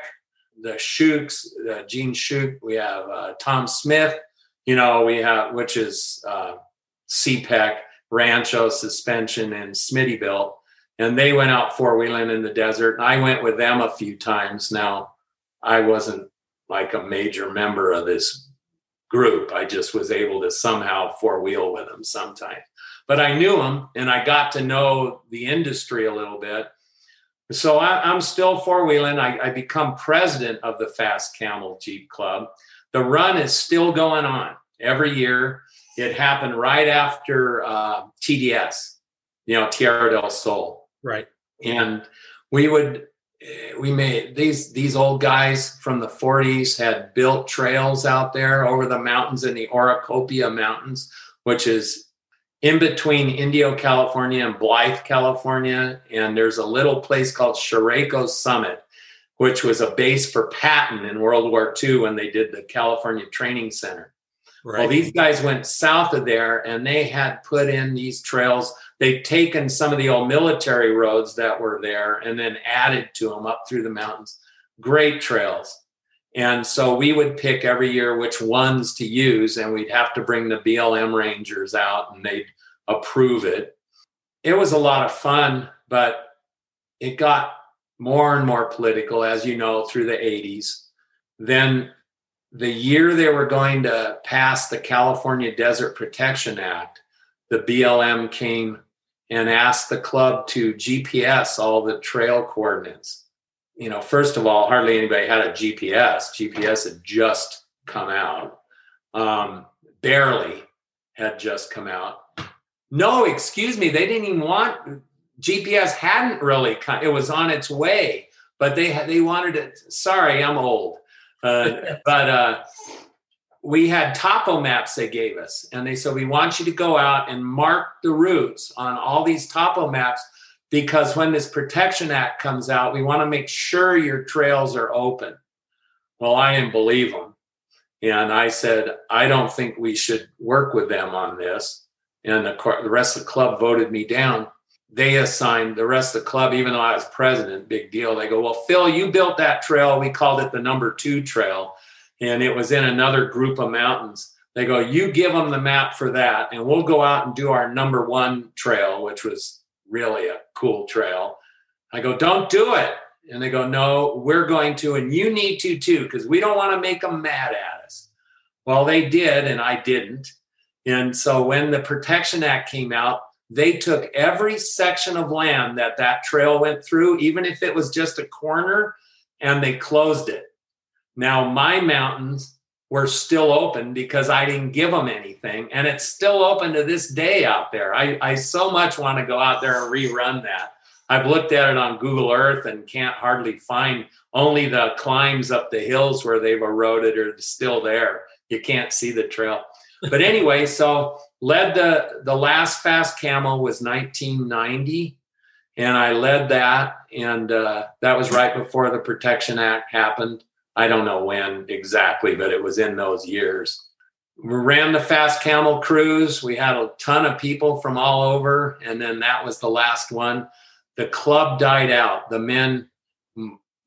the Shooks, uh, Gene Shook. We have uh, Tom Smith. You know, we have which is uh, Rancho Suspension, and Smittybilt, and they went out four wheeling in the desert. And I went with them a few times. Now, I wasn't like a major member of this group. I just was able to somehow four wheel with them sometimes. But I knew them, and I got to know the industry a little bit so I, am still four wheeling. I, I become president of the Fast Camel Jeep Club. The run is still going on every year. It happened right after uh, TDS, you know, Tierra del Sol. Right. And we would Eh, we made these these old guys from the 40s had built trails out there over the mountains in the Orocopia Mountains, which is in between Indio, California and Blythe, California. And there's a little place called Chiriaco Summit, which was a base for Patton in World War II when they did the California Training Center. Right. Well, these guys went south of there and they had put in these trails. They'd taken some of the old military roads that were there and then added to them up through the mountains. Great trails. And so we would pick every year which ones to use, and we'd have to bring the BLM Rangers out and they'd approve it. It was a lot of fun, but it got more and more political, as you know, through the 80s. Then the year they were going to pass the California Desert Protection Act, the BLM came and asked the club to GPS all the trail coordinates you know, first of all, hardly anybody had a GPS. GPS had just come out. Um, barely had just come out. No, excuse me, they didn't even want GPS. Hadn't really come. It was on its way, but they they wanted it. Sorry, I'm old, uh, but uh, we had topo maps they gave us, and they said we want you to go out and mark the routes on all these topo maps because when this Protection Act comes out, we want to make sure your trails are open. Well, I didn't believe them. And I said, I don't think we should work with them on this. And the, the rest of the club voted me down. They assigned the rest of the club, even though I was president, big deal. They go, Well, Phil, you built that trail. We called it the number two trail. And it was in another group of mountains. They go, You give them the map for that, and we'll go out and do our number one trail, which was really a cool trail. I go, don't do it. And they go, no, we're going to, and you need to too, because we don't want to make them mad at us. Well, they did, and I didn't. And so when the Protection Act came out, they took every section of land that that trail went through, even if it was just a corner, and they closed it. Now, my mountains were still open because I didn't give them anything. And it's still open to this day out there. I, I so much want to go out there and rerun that. I've looked at it on Google Earth and can't hardly find only the climbs up the hills where they've eroded are still there. You can't see the trail. But anyway, so led the the last fast camel was 1990 and I led that and uh, that was right before the Protection Act happened. I don't know when exactly, but it was in those years. We ran the fast camel cruise. We had a ton of people from all over, and then that was the last one. The club died out. The men,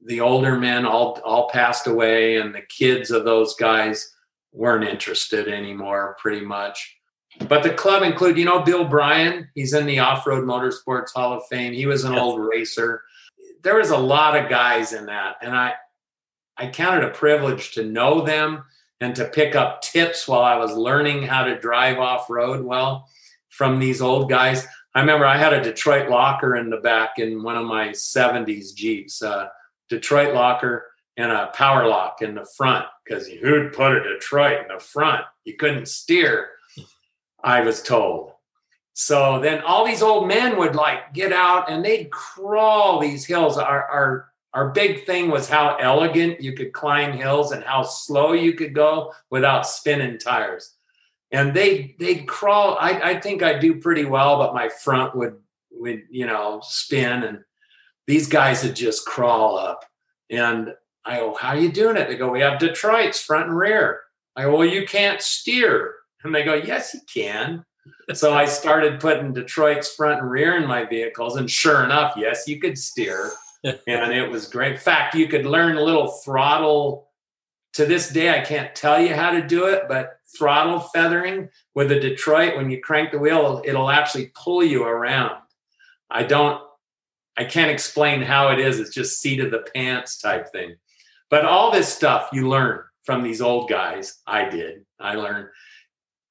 the older men, all all passed away, and the kids of those guys weren't interested anymore, pretty much. But the club include, you know, Bill Bryan. He's in the Off Road Motorsports Hall of Fame. He was an yes. old racer. There was a lot of guys in that, and I I counted a privilege to know them and to pick up tips while I was learning how to drive off road well from these old guys. I remember I had a Detroit locker in the back in one of my 70s Jeeps, uh, Detroit locker and a power lock in the front because who'd put a Detroit in the front? You couldn't steer, I was told. So then all these old men would like get out and they'd crawl these hills. Our, our our big thing was how elegant you could climb hills and how slow you could go without spinning tires. And they they'd crawl. I, I think I do pretty well, but my front would would you know spin, and these guys would just crawl up. And I go, "How are you doing it?" They go, "We have Detroit's front and rear." I go, "Well, you can't steer." And they go, "Yes, you can." so I started putting Detroit's front and rear in my vehicles, and sure enough, yes, you could steer and it was great. In fact, you could learn a little throttle. To this day, I can't tell you how to do it, but throttle feathering with a Detroit, when you crank the wheel, it'll actually pull you around. I don't, I can't explain how it is. It's just seat of the pants type thing. But all this stuff you learn from these old guys. I did. I learned.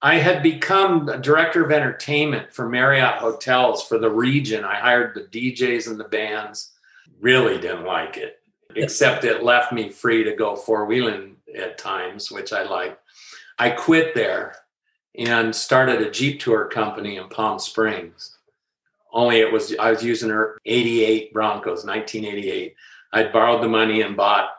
I had become a director of entertainment for Marriott Hotels for the region. I hired the DJs and the bands really didn't like it, except it left me free to go four wheeling at times, which I like. I quit there and started a Jeep tour company in Palm Springs. Only it was, I was using her 88 Broncos, 1988. I'd borrowed the money and bought,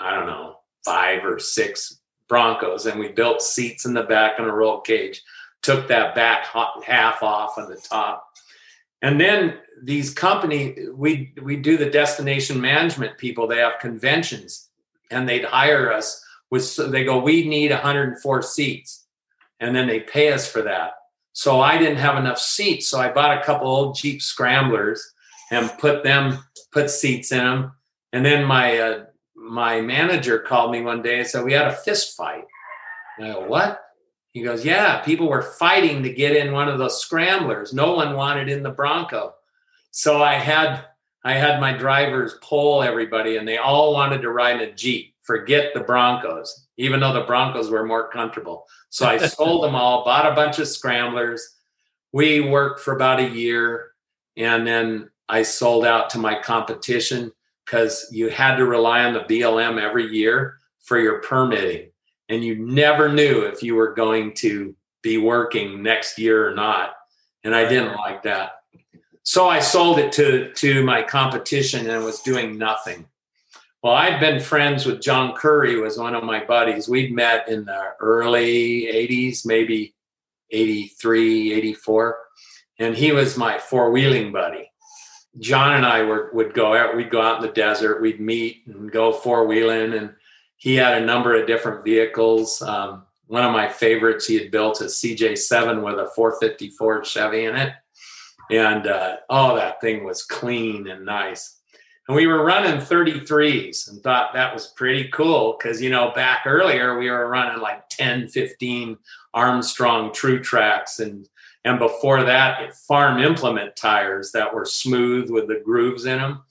I don't know, five or six Broncos, and we built seats in the back and a roll cage. Took that back half off on the top. And then these company we we do the destination management people they have conventions and they'd hire us with they go we need 104 seats and then they pay us for that so i didn't have enough seats so i bought a couple old jeep scramblers and put them put seats in them and then my uh, my manager called me one day and said we had a fist fight and i go what he goes yeah people were fighting to get in one of those scramblers no one wanted in the bronco so I had I had my drivers poll everybody, and they all wanted to ride a Jeep. Forget the Broncos, even though the Broncos were more comfortable. So I *laughs* sold them all, bought a bunch of scramblers. We worked for about a year, and then I sold out to my competition because you had to rely on the BLM every year for your permitting, and you never knew if you were going to be working next year or not. And I didn't like that. So I sold it to to my competition and was doing nothing. Well, I'd been friends with John Currie, was one of my buddies. We'd met in the early 80s, maybe 83, 84. And he was my four-wheeling buddy. John and I were, would go out, we'd go out in the desert, we'd meet and go four-wheeling. And he had a number of different vehicles. Um, one of my favorites he had built a CJ7 with a 454 Chevy in it and uh, oh, that thing was clean and nice. And we were running 33s and thought that was pretty cool because, you know, back earlier we were running like 10, 15 Armstrong Tru-Tracs and and before that farm implement tires that were smooth with the grooves in them.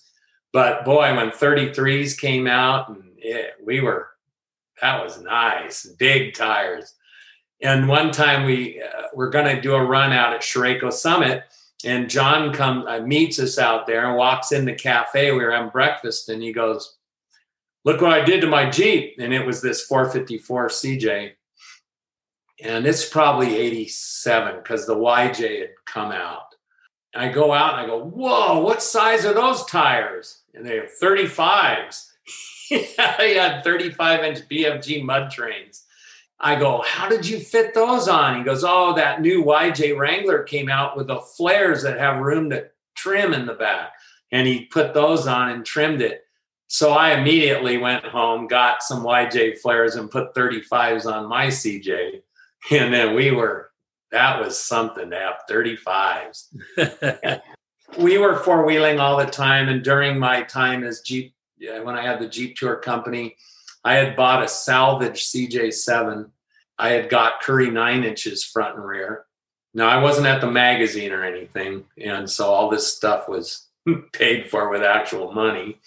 But boy, when 33s came out and it, we were that was nice, big tires. And one time we uh, were going to do a run out at Chiriaco Summit and John comes uh, meets us out there and walks in the cafe. We were having breakfast, and he goes, look what I did to my Jeep. And it was this 454 CJ. And it's probably 87 because the YJ had come out. And I go out and I go, whoa, what size are those tires? And they have 35s. *laughs* he had 35 inch BFG mud terrains. I go, how did you fit those on? He goes, oh, that new YJ Wrangler came out with the flares that have room to trim in the back. And he put those on and trimmed it. So I immediately went home, got some YJ flares and put 35s on my CJ. *laughs* And then we were that was something to have 35s. *laughs* we were four wheeling all the time. And during my time as Jeep, when I had the Jeep Tour Company, I had bought a salvage CJ7. I had got Currie nine inches front and rear. Now, I wasn't at the magazine or anything. And so all this stuff was *laughs* paid for with actual money.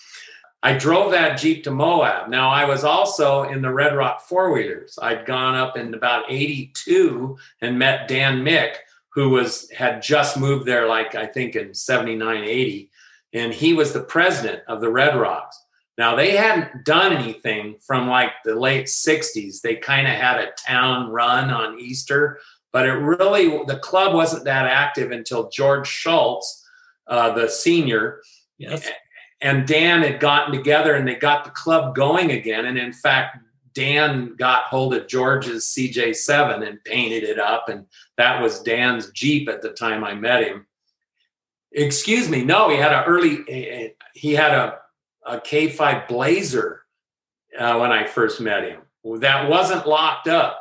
I drove that Jeep to Moab. Now, I was also in the Red Rock four wheelers. I'd gone up in about 82 and met Dan Mick, who was had just moved there, like I think in 79, 80. And he was the president of the Red Rocks. Now, they hadn't done anything from like the late 60s. They kind of had a town run on Easter, but it really, the club wasn't that active until George Schultz, uh, the senior, yes and Dan had gotten together and they got the club going again. And in fact, Dan got hold of George's CJ7 and painted it up. And that was Dan's Jeep at the time I met him. Excuse me. No, he had an early, he had a, a K5 Blazer uh, when I first met him. That wasn't locked up.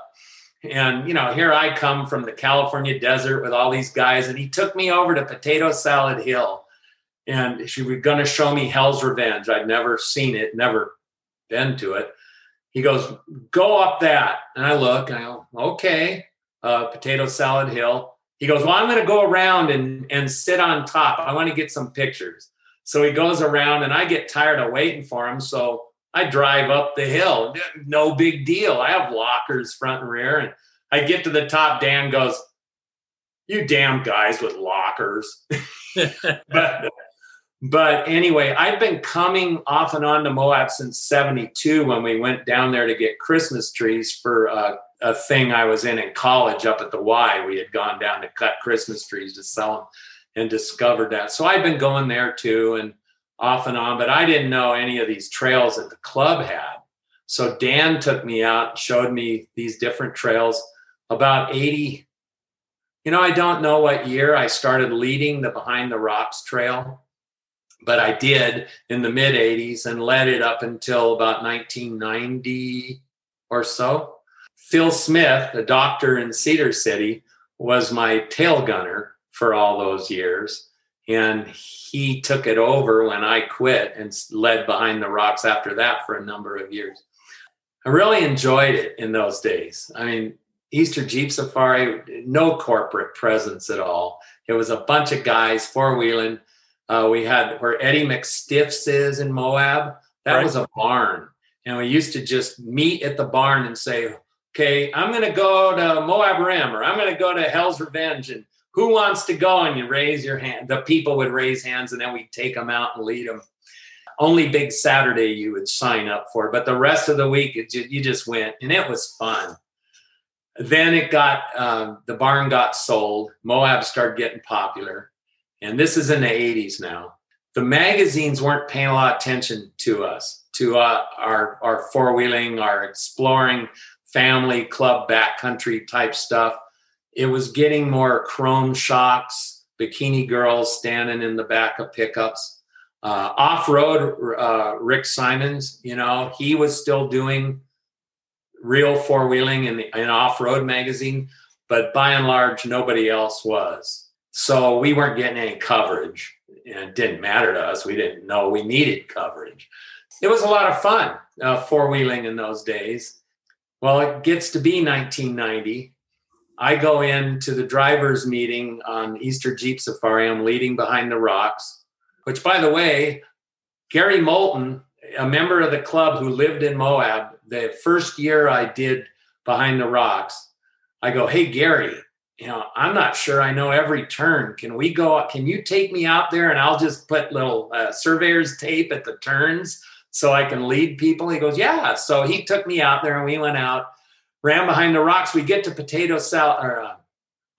And, you know, here I come from the California desert with all these guys. And he took me over to Potato Salad Hill and she was going to show me Hell's Revenge. I'd never seen it, never been to it. He goes, "Go up that," and I look, and I go, "Okay." Uh, potato salad hill. He goes, "Well, I'm going to go around and and sit on top. I want to get some pictures." So he goes around, and I get tired of waiting for him. So I drive up the hill. No big deal. I have lockers front and rear, and I get to the top. Dan goes, "You damn guys with lockers." *laughs* but but anyway, I've been coming off and on to Moab since 72 when we went down there to get Christmas trees for a, a thing I was in in college up at the Y. We had gone down to cut Christmas trees to sell them and discovered that. So I've been going there too and off and on, but I didn't know any of these trails that the club had. So Dan took me out, showed me these different trails. About 80, you know, I don't know what year I started leading the Behind the Rocks trail but I did in the mid 80s and led it up until about 1990 or so. Phil Smith, a doctor in Cedar City, was my tail gunner for all those years. And he took it over when I quit and led behind the rocks after that for a number of years. I really enjoyed it in those days. I mean, Easter Jeep Safari, no corporate presence at all. It was a bunch of guys four wheeling uh, we had where Eddie McStiff's is in Moab. That right. was a barn. And we used to just meet at the barn and say, okay, I'm going to go to Moab Rim or I'm going to go to Hell's Revenge. And who wants to go? And you raise your hand. The people would raise hands and then we'd take them out and lead them. Only big Saturday you would sign up for, but the rest of the week it, you just went and it was fun. Then it got, um, the barn got sold. Moab started getting popular and this is in the 80s now. The magazines weren't paying a lot of attention to us, to uh, our our four wheeling, our exploring, family club, backcountry type stuff. It was getting more chrome shocks, bikini girls standing in the back of pickups. Uh, off road, uh, Rick Sieman, you know, he was still doing real four wheeling in, in off road magazine, but by and large, nobody else was. So we weren't getting any coverage. And it didn't matter to us. We didn't know we needed coverage. It was a lot of fun, uh, four wheeling in those days. Well, it gets to be 1990. I go into the drivers' meeting on Easter Jeep Safari. I'm leading behind the rocks, which, by the way, Gary Moulton, a member of the club who lived in Moab, the first year I did Behind the Rocks, I go, Hey, Gary, you know, I'm not sure I know every turn. Can we go? Can you take me out there and I'll just put little uh, surveyor's tape at the turns so I can lead people? He goes, Yeah. So he took me out there and we went out, ran behind the rocks. We get to Potato Salad, or uh,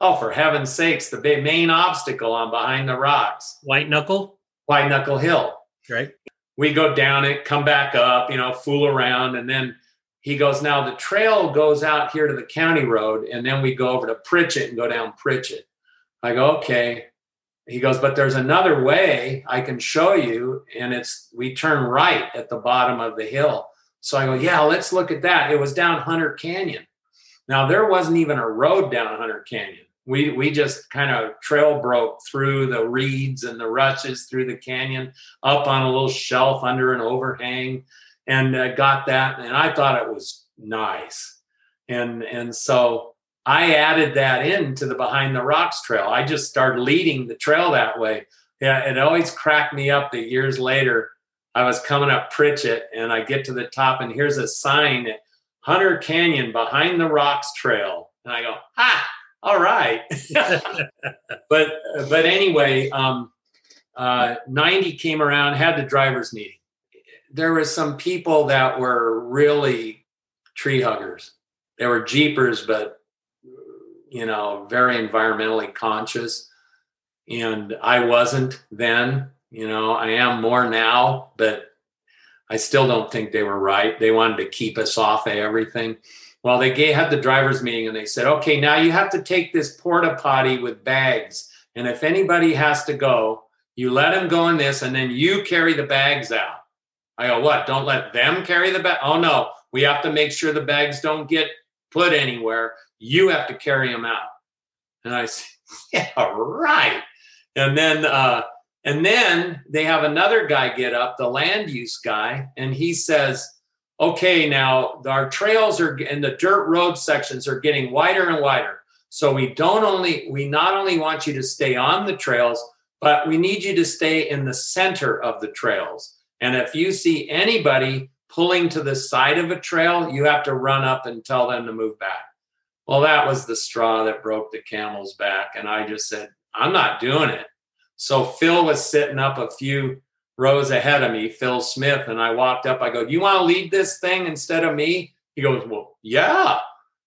oh, for heaven's sakes, the big main obstacle on behind the rocks, White knuckle, White Knuckle Hill. right? We go down it, come back up, you know, fool around. And then he goes, Now the trail goes out here to the county road. And then we go over to Pritchett and go down Pritchett. I go, Okay. He goes, But there's another way I can show you. And it's we turn right at the bottom of the hill. So I go, Yeah, let's look at that. It was down Hunter Canyon. Now there wasn't even a road down Hunter Canyon. We we just kind of trail broke through the reeds and the rushes through the canyon, up on a little shelf under an overhang, and uh, got that. And I thought it was nice, and and so I added that into the behind the rocks trail. I just started leading the trail that way. Yeah, it always cracked me up that years later I was coming up Pritchett and I get to the top and here's a sign Hunter Canyon behind the rocks trail. And I go, ha, all right. *laughs* but but anyway, um, uh, 90 came around, had the driver's meeting. There was some people that were really tree huggers. They were jeepers, but you know, very environmentally conscious. And I wasn't then, you know, I am more now, but I still don't think they were right. They wanted to keep us off of everything. Well, they had the drivers meeting and they said, okay, now you have to take this porta potty with bags. And if anybody has to go, you let them go in this and then you carry the bags out. I go, what? Don't let them carry the bag? Oh, no. We have to make sure the bags don't get put anywhere. You have to carry them out. And I said, *laughs* yeah, right. And then, uh, and then they have another guy get up, the land use guy, and he says, okay, now our trails are and the dirt road sections are getting wider and wider. So we don't only we not only want you to stay on the trails, but we need you to stay in the center of the trails. And if you see anybody pulling to the side of a trail, you have to run up and tell them to move back. Well, that was the straw that broke the camel's back. And I just said, I'm not doing it. So Phil was sitting up a few rows ahead of me, Phil Smith, and I walked up. I go, "Do you want to lead this thing instead of me?" He goes, "Well, yeah."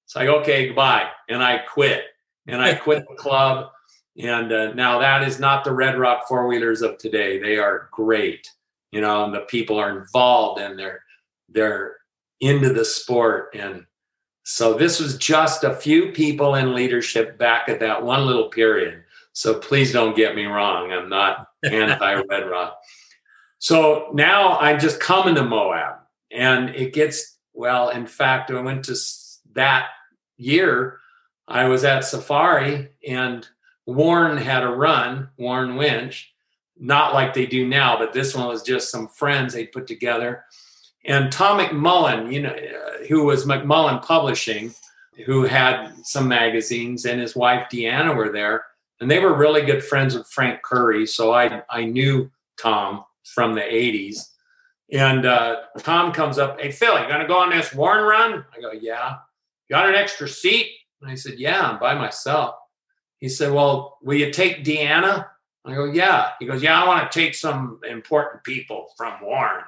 So I go, "Okay, goodbye," and I quit. And I quit the club. And uh, now that is not the Red Rock four wheelers of today. They are great, you know, and the people are involved and they're they're into the sport. And so this was just a few people in leadership back at that one little period. So please don't get me wrong. I'm not anti Red Rock. *laughs* So now I'm just coming to Moab, and it gets well. In fact, I went to that year. I was at Safari, and Warn had a run, Warn Winch, not like they do now, but this one was just some friends they put together. And Tom McMullen, you know, uh, who was McMullen Publishing, who had some magazines, and his wife Deanna were there, and they were really good friends with Frank Currie. So I I knew Tom from the 80s. And uh, Tom comes up, hey, Phil, you gonna go on this Warn run? I go, yeah. You got an extra seat? And I said, yeah, I'm by myself. He said, well, will you take Deanna? I go, yeah. He goes, yeah, I want to take some important people from Warn.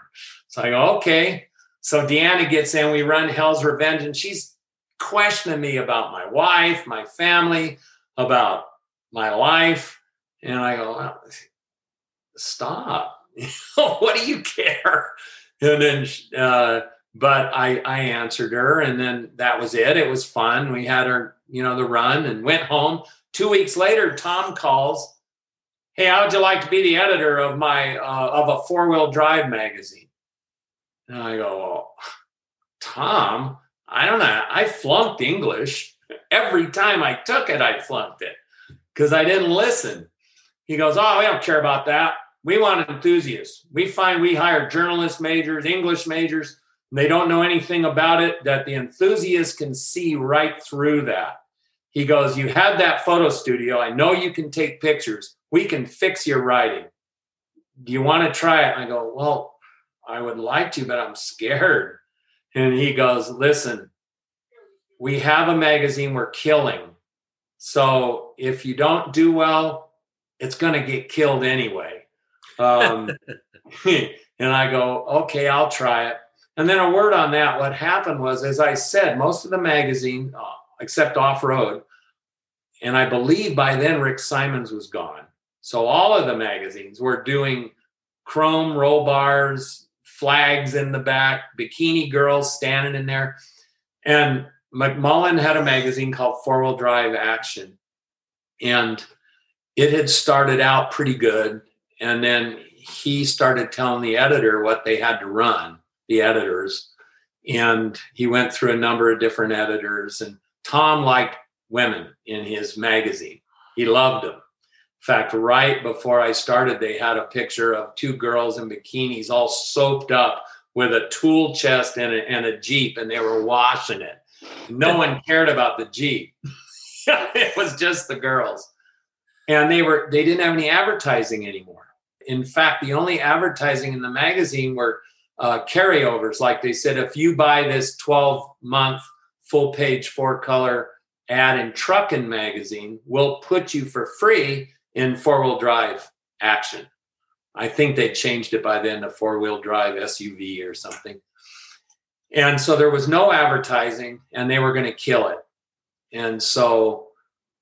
So I go, okay. So Deanna gets in, we run Hell's Revenge, and she's questioning me about my wife, my family, about my life. And I go, stop. *laughs* what do you care? And then, uh, but I, I answered her, and then that was it. It was fun. We had our, you know, the run and went home. Two weeks later, Tom calls. Hey, how would you like to be the editor of my uh, of a four wheel drive magazine? And I go, well, Tom, I don't know. I flunked English every time I took it. I flunked it because I didn't listen. He goes, oh, we don't care about that we want enthusiasts. We find we hire journalist majors, English majors, they don't know anything about it, that the enthusiast can see right through that. He goes, You had that photo studio. I know you can take pictures. We can fix your writing. Do you want to try it? I go, Well, I would like to, but I'm scared. And he goes, Listen, we have a magazine we're killing. So if you don't do well, it's going to get killed anyway. Um, *laughs* And I go, okay, I'll try it. And then a word on that. What happened was, as I said, most of the magazine, uh, except off road, and I believe by then Rick Sieman was gone. So all of the magazines were doing chrome roll bars, flags in the back, bikini girls standing in there. And McMullen had a magazine called Four Wheel Drive Action. And it had started out pretty good. And then he started telling the editor what they had to run, the editors. And he went through a number of different editors. And Tom liked women in his magazine, he loved them. Fact, right before I started, they had a picture of two girls in bikinis all soaped up with a tool chest and a, and a Jeep, and they were washing it. No one cared about the Jeep. *laughs* it was just the girls. And they were they didn't have any advertising anymore. In fact, the only advertising in the magazine were uh, carryovers. Like they said, if you buy this 12 month full page four color ad in Truckin' magazine, we'll put you for free in four wheel drive action. I think they changed it by then to four wheel drive SUV or something. And so there was no advertising and they were going to kill it. And so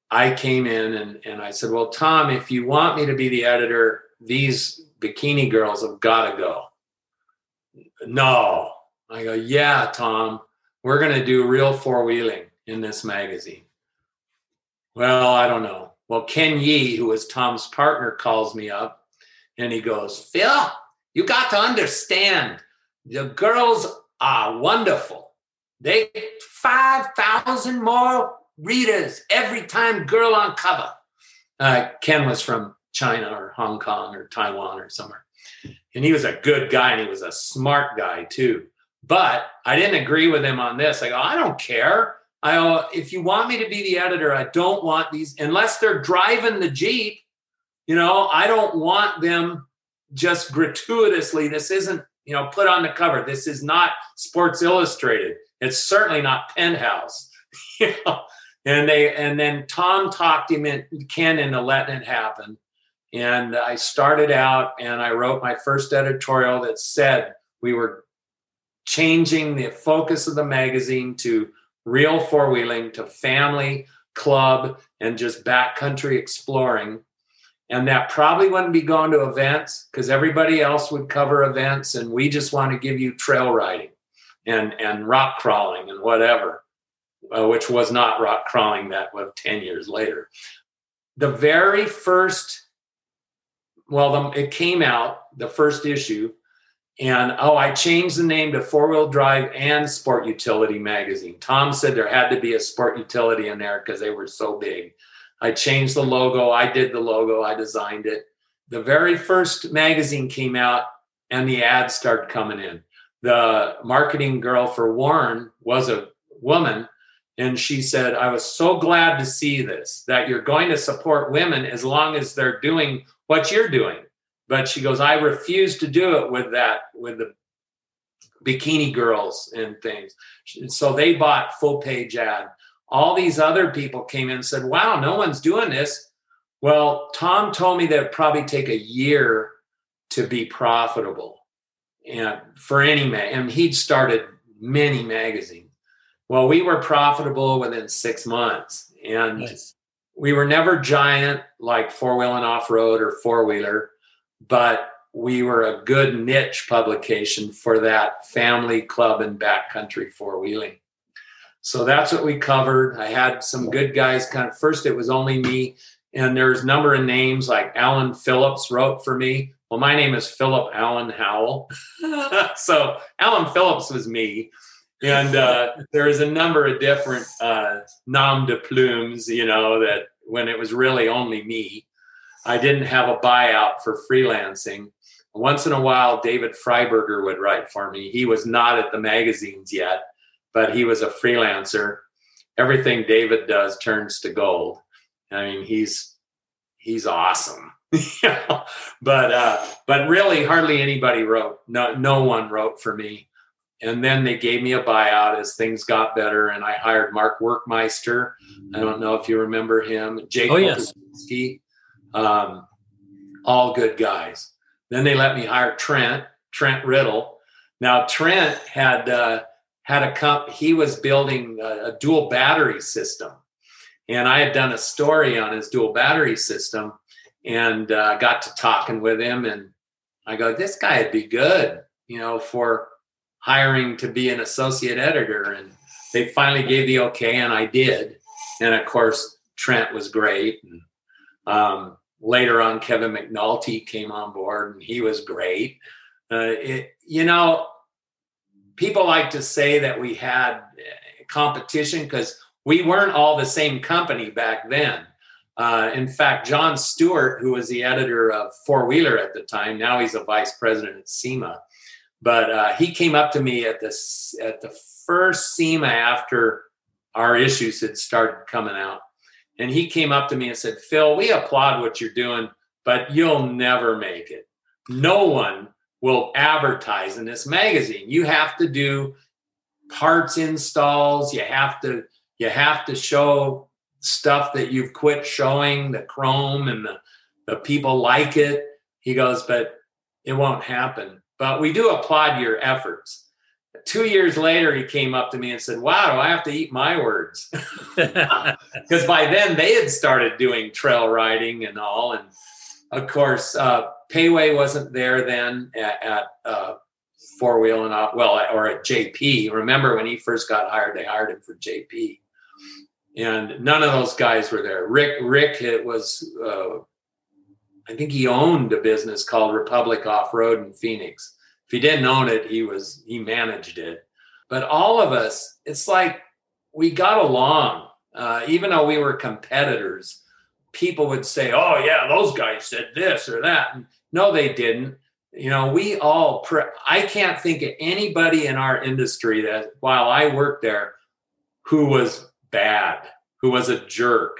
I came in and, and I said, Well, Tom, if you want me to be the editor, these bikini girls have got to go. No. I go, Yeah, Tom, we're going to do real four wheeling in this magazine. Well, I don't know. Well, Ken Yee, who was Tom's partner, calls me up and he goes, Phil, you got to understand the girls are wonderful. They 5,000 more readers every time girl on cover. Uh, Ken was from China or Hong Kong or Taiwan or somewhere. And he was a good guy and he was a smart guy too. But I didn't agree with him on this. I go, I don't care. I uh, if you want me to be the editor, I don't want these, unless they're driving the Jeep, you know, I don't want them just gratuitously. This isn't, you know, put on the cover. This is not Sports Illustrated. It's certainly not Penthouse. *laughs* you know? And they and then Tom talked him in Ken into letting it happen. And I started out and I wrote my first editorial that said we were changing the focus of the magazine to real four wheeling, to family, club, and just backcountry exploring. And that probably wouldn't be going to events because everybody else would cover events and we just want to give you trail riding and and rock crawling and whatever uh, which was not rock crawling that was 10 years later. The very first well the, it came out the first issue and oh i changed the name to four wheel drive and sport utility magazine tom said there had to be a sport utility in there because they were so big I changed the logo. I did the logo. I designed it. The very first magazine came out and the ads started coming in. The marketing girl for Warn was a woman. And she said, I was so glad to see this, that you're going to support women as long as they're doing what you're doing. But she goes, I refuse to do it with that, with the bikini girls and things. So they bought full page ad all these other people came in and said, wow, no one's doing this. Well, Tom told me that it'd probably take a year to be profitable and for any man. And he'd started many magazines. Well, we were profitable within six months. And nice. we were never giant like four wheel and off road or four wheeler, but we were a good niche publication for that family club and backcountry four wheeling. So that's what we covered. I had some good guys. Kind of first, it was only me, and there's a number of names like Alan Phillips wrote for me. Well, my name is Philip Allen Howell, *laughs* so Alan Phillips was me, and uh, there is a number of different uh, nom de plumes. You know that when it was really only me, I didn't have a buyout for freelancing. Once in a while, David Freiberger would write for me. He was not at the magazines yet but he was a freelancer. Everything David does turns to gold. I mean, he's he's awesome. *laughs* but uh, but really, hardly anybody wrote. No, no one wrote for me. And then they gave me a buyout as things got better, and I hired Mark Workmeister. I don't know if you remember him. Jake oh, yes. Um, all good guys. Then they let me hire Trent Trent Riddle. Now Trent had uh, had a comp. He was building a, a dual battery system, and I had done a story on his dual battery system, and uh, got to talking with him, and I go, this guy would be good, you know, for hiring to be an associate editor, and they finally gave the okay, and I did, and of course Trent was great. And, um, later on, Kevin McNulty came on board, and he was great. Uh, it, you know, people like to say that we had uh, competition because we weren't all the same company back then. Uh, in fact, John Stewart, who was the editor of Four Wheeler at the time, now he's a vice president at SEMA. But uh, he came up to me at the at the first SEMA after our issues had started coming out, and he came up to me and said, "Phil, we applaud what you're doing, but you'll never make it. No one will advertise in this magazine. You have to do parts installs. You have to you have to show stuff that you've quit showing the chrome and the, the people like it. He goes, but it won't happen. But we do applaud your efforts. Two years later, he came up to me and said, Wow, do I have to eat my words? *laughs* Because by then they had started doing trail riding and all. And of course, uh, Péwé wasn't there then at, at uh, four wheel and off, well, or at JP. Remember when he first got hired, they hired him for JP and none of those guys were there. Rick Rick it was uh, I think he owned a business called Republic Off Road in Phoenix. He didn't own it, he was he managed it. But all of us, it's like we got along, uh, even though we were competitors. People would say, "Oh yeah, those guys said this or that." And no, they didn't. You know, we all. Pre- I can't think of anybody in our industry that, while I worked there, who was bad, who was a jerk.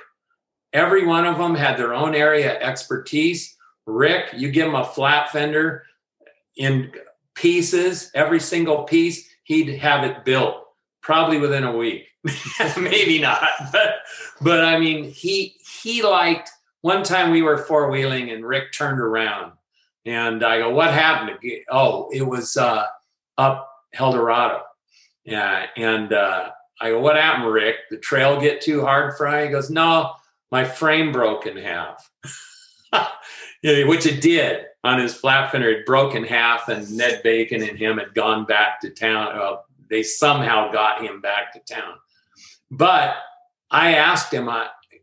Every one of them had their own area of expertise. Rick, you give him a flat fender in pieces, every single piece, he'd have it built probably within a week. *laughs* Maybe not, but but I mean, he he liked. One time we were four wheeling and Rick turned around and I go, "What happened?" Oh, it was uh, up Eldorado. Yeah, and uh, I go, what happened, Rick? The trail get too hard for you? He goes, no, my frame broke in half. *laughs* Which it did on his flat fender. It broke in half, and Ned Bacon and him had gone back to town. Well, they somehow got him back to town. But I asked him,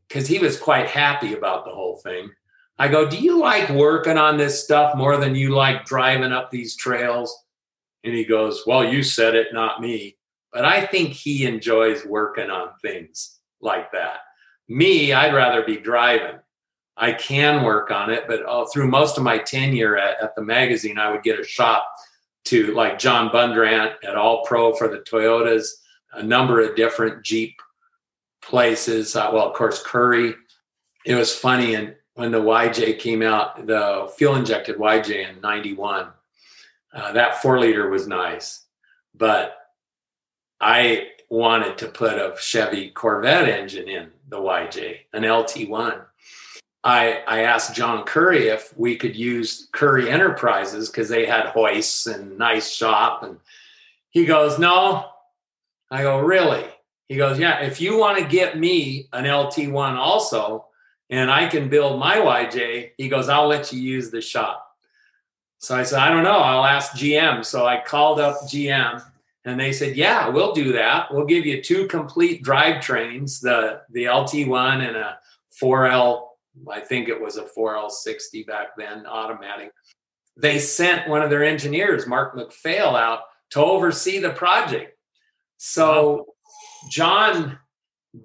because he was quite happy about the whole thing. I go, Do you like working on this stuff more than you like driving up these trails? And he goes, Well, you said it, not me. But I think he enjoys working on things like that. Me, I'd rather be driving. I can work on it, but uh, through most of my tenure at, at, the magazine, I would get a shop to like John Bundrant at All Pro for the Toyotas, a number of different Jeep places. Uh, well, of course, Currie. It was funny, and when the YJ came out, the fuel injected YJ in '91, uh, that four liter was nice, but I wanted to put a Chevy Corvette engine in the YJ, an LT1. I, I asked John Currie if we could use Currie Enterprises because they had hoists and nice shop. And he goes, No. I go, Really? He goes, Yeah, if you want to get me an LT1 also, and I can build my YJ, he goes, I'll let you use the shop. So I said, I don't know. I'll ask GM. So I called up GM and they said, "Yeah, we'll do that. We'll give you two complete drivetrains, the the LT1 and a 4L. I think it was a 4L60 back then, automatic." They sent one of their engineers, Mark McPhail, out to oversee the project. So John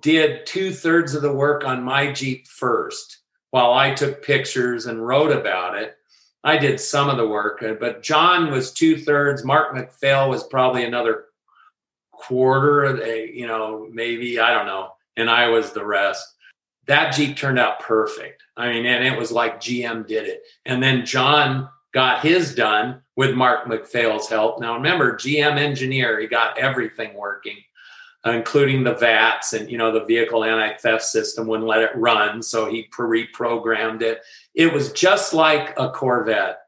did two thirds of the work on my Jeep first, while I took pictures and wrote about it. I did some of the work, uh, but John was two thirds. Mark McPhail was probably another quarter, you know, maybe, I don't know. And I was the rest. That Jeep turned out perfect. I mean, and it was like GM did it. And then John got his done with Mark McPhail's help. Now, remember, GM engineer, he got everything working including the VATS and you know the vehicle anti-theft system wouldn't let it run, so he reprogrammed it. It was just like a Corvette.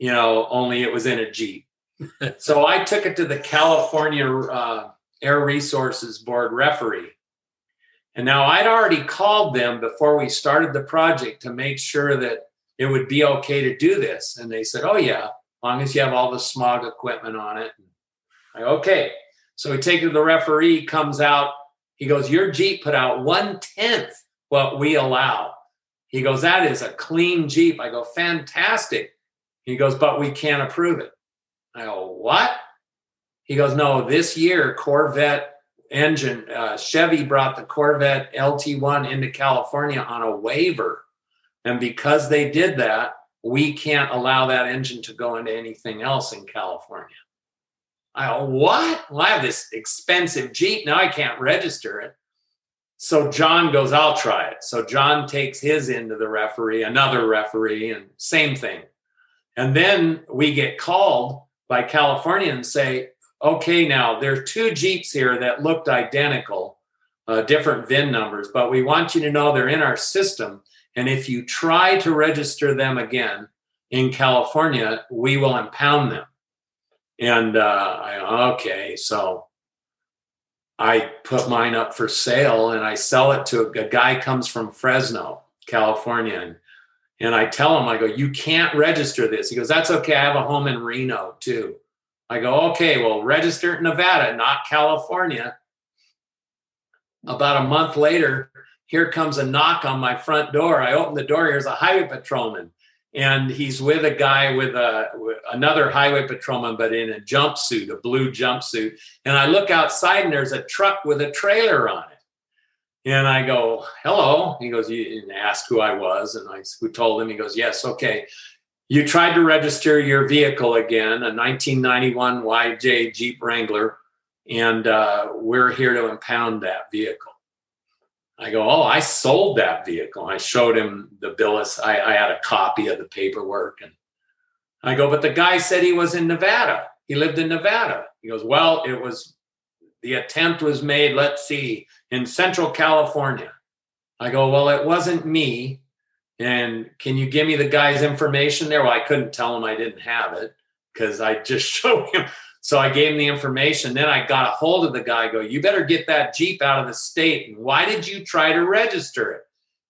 you know, only it was in a Jeep. *laughs* so I took it to the California uh, Air Resources Board referee. And now I'd already called them before we started the project to make sure that it would be okay to do this. And they said, oh, yeah, as long as you have all the smog equipment on it. I, okay. So we take it to the referee, comes out. He goes, Your Jeep put out one tenth what we allow. He goes, That is a clean Jeep. I go, Fantastic. He goes, But we can't approve it. I go, What? He goes, No, this year, Corvette engine, uh, Chevy brought the Corvette LT1 into California on a waiver. And because they did that, we can't allow that engine to go into anything else in California. I go, what? Well, I have this expensive Jeep. Now I can't register it. So John goes, I'll try it. So John takes his into the referee, another referee, and same thing. And then we get called by California and say, okay, now there are two Jeeps here that looked identical, uh, different VIN numbers, but we want you to know they're in our system. And if you try to register them again in California, we will impound them. And uh, I okay, so I put mine up for sale and I sell it to a, a guy comes from Fresno, California, and and I tell him, I go, you can't register this. He goes, that's okay. I have a home in Reno too. I go, okay, well, register Nevada, not California. About a month later, here comes a knock on my front door. I open the door. Here's a highway patrolman and he's with a guy with a another highway patrolman, but in a jumpsuit, a blue jumpsuit. And I look outside, and there's a truck with a trailer on it. And I go, "Hello." He goes, "You and asked who I was," and I who told him. He goes, "Yes, okay." You tried to register your vehicle again, a 1991 YJ Jeep Wrangler, and uh, we're here to impound that vehicle. I go, oh, I sold that vehicle. I showed him the bill. I, I had a copy of the paperwork, and I go, but the guy said he was in Nevada. He lived in Nevada. He goes, well, it was the attempt was made. Let's see, in Central California. I go, well, it wasn't me. And can you give me the guy's information there? Well, I couldn't tell him I didn't have it because I *laughs* just showed him so I gave him the information. Then I got a hold of the guy, go, you better get that Jeep out of the state. And why did you try to register it?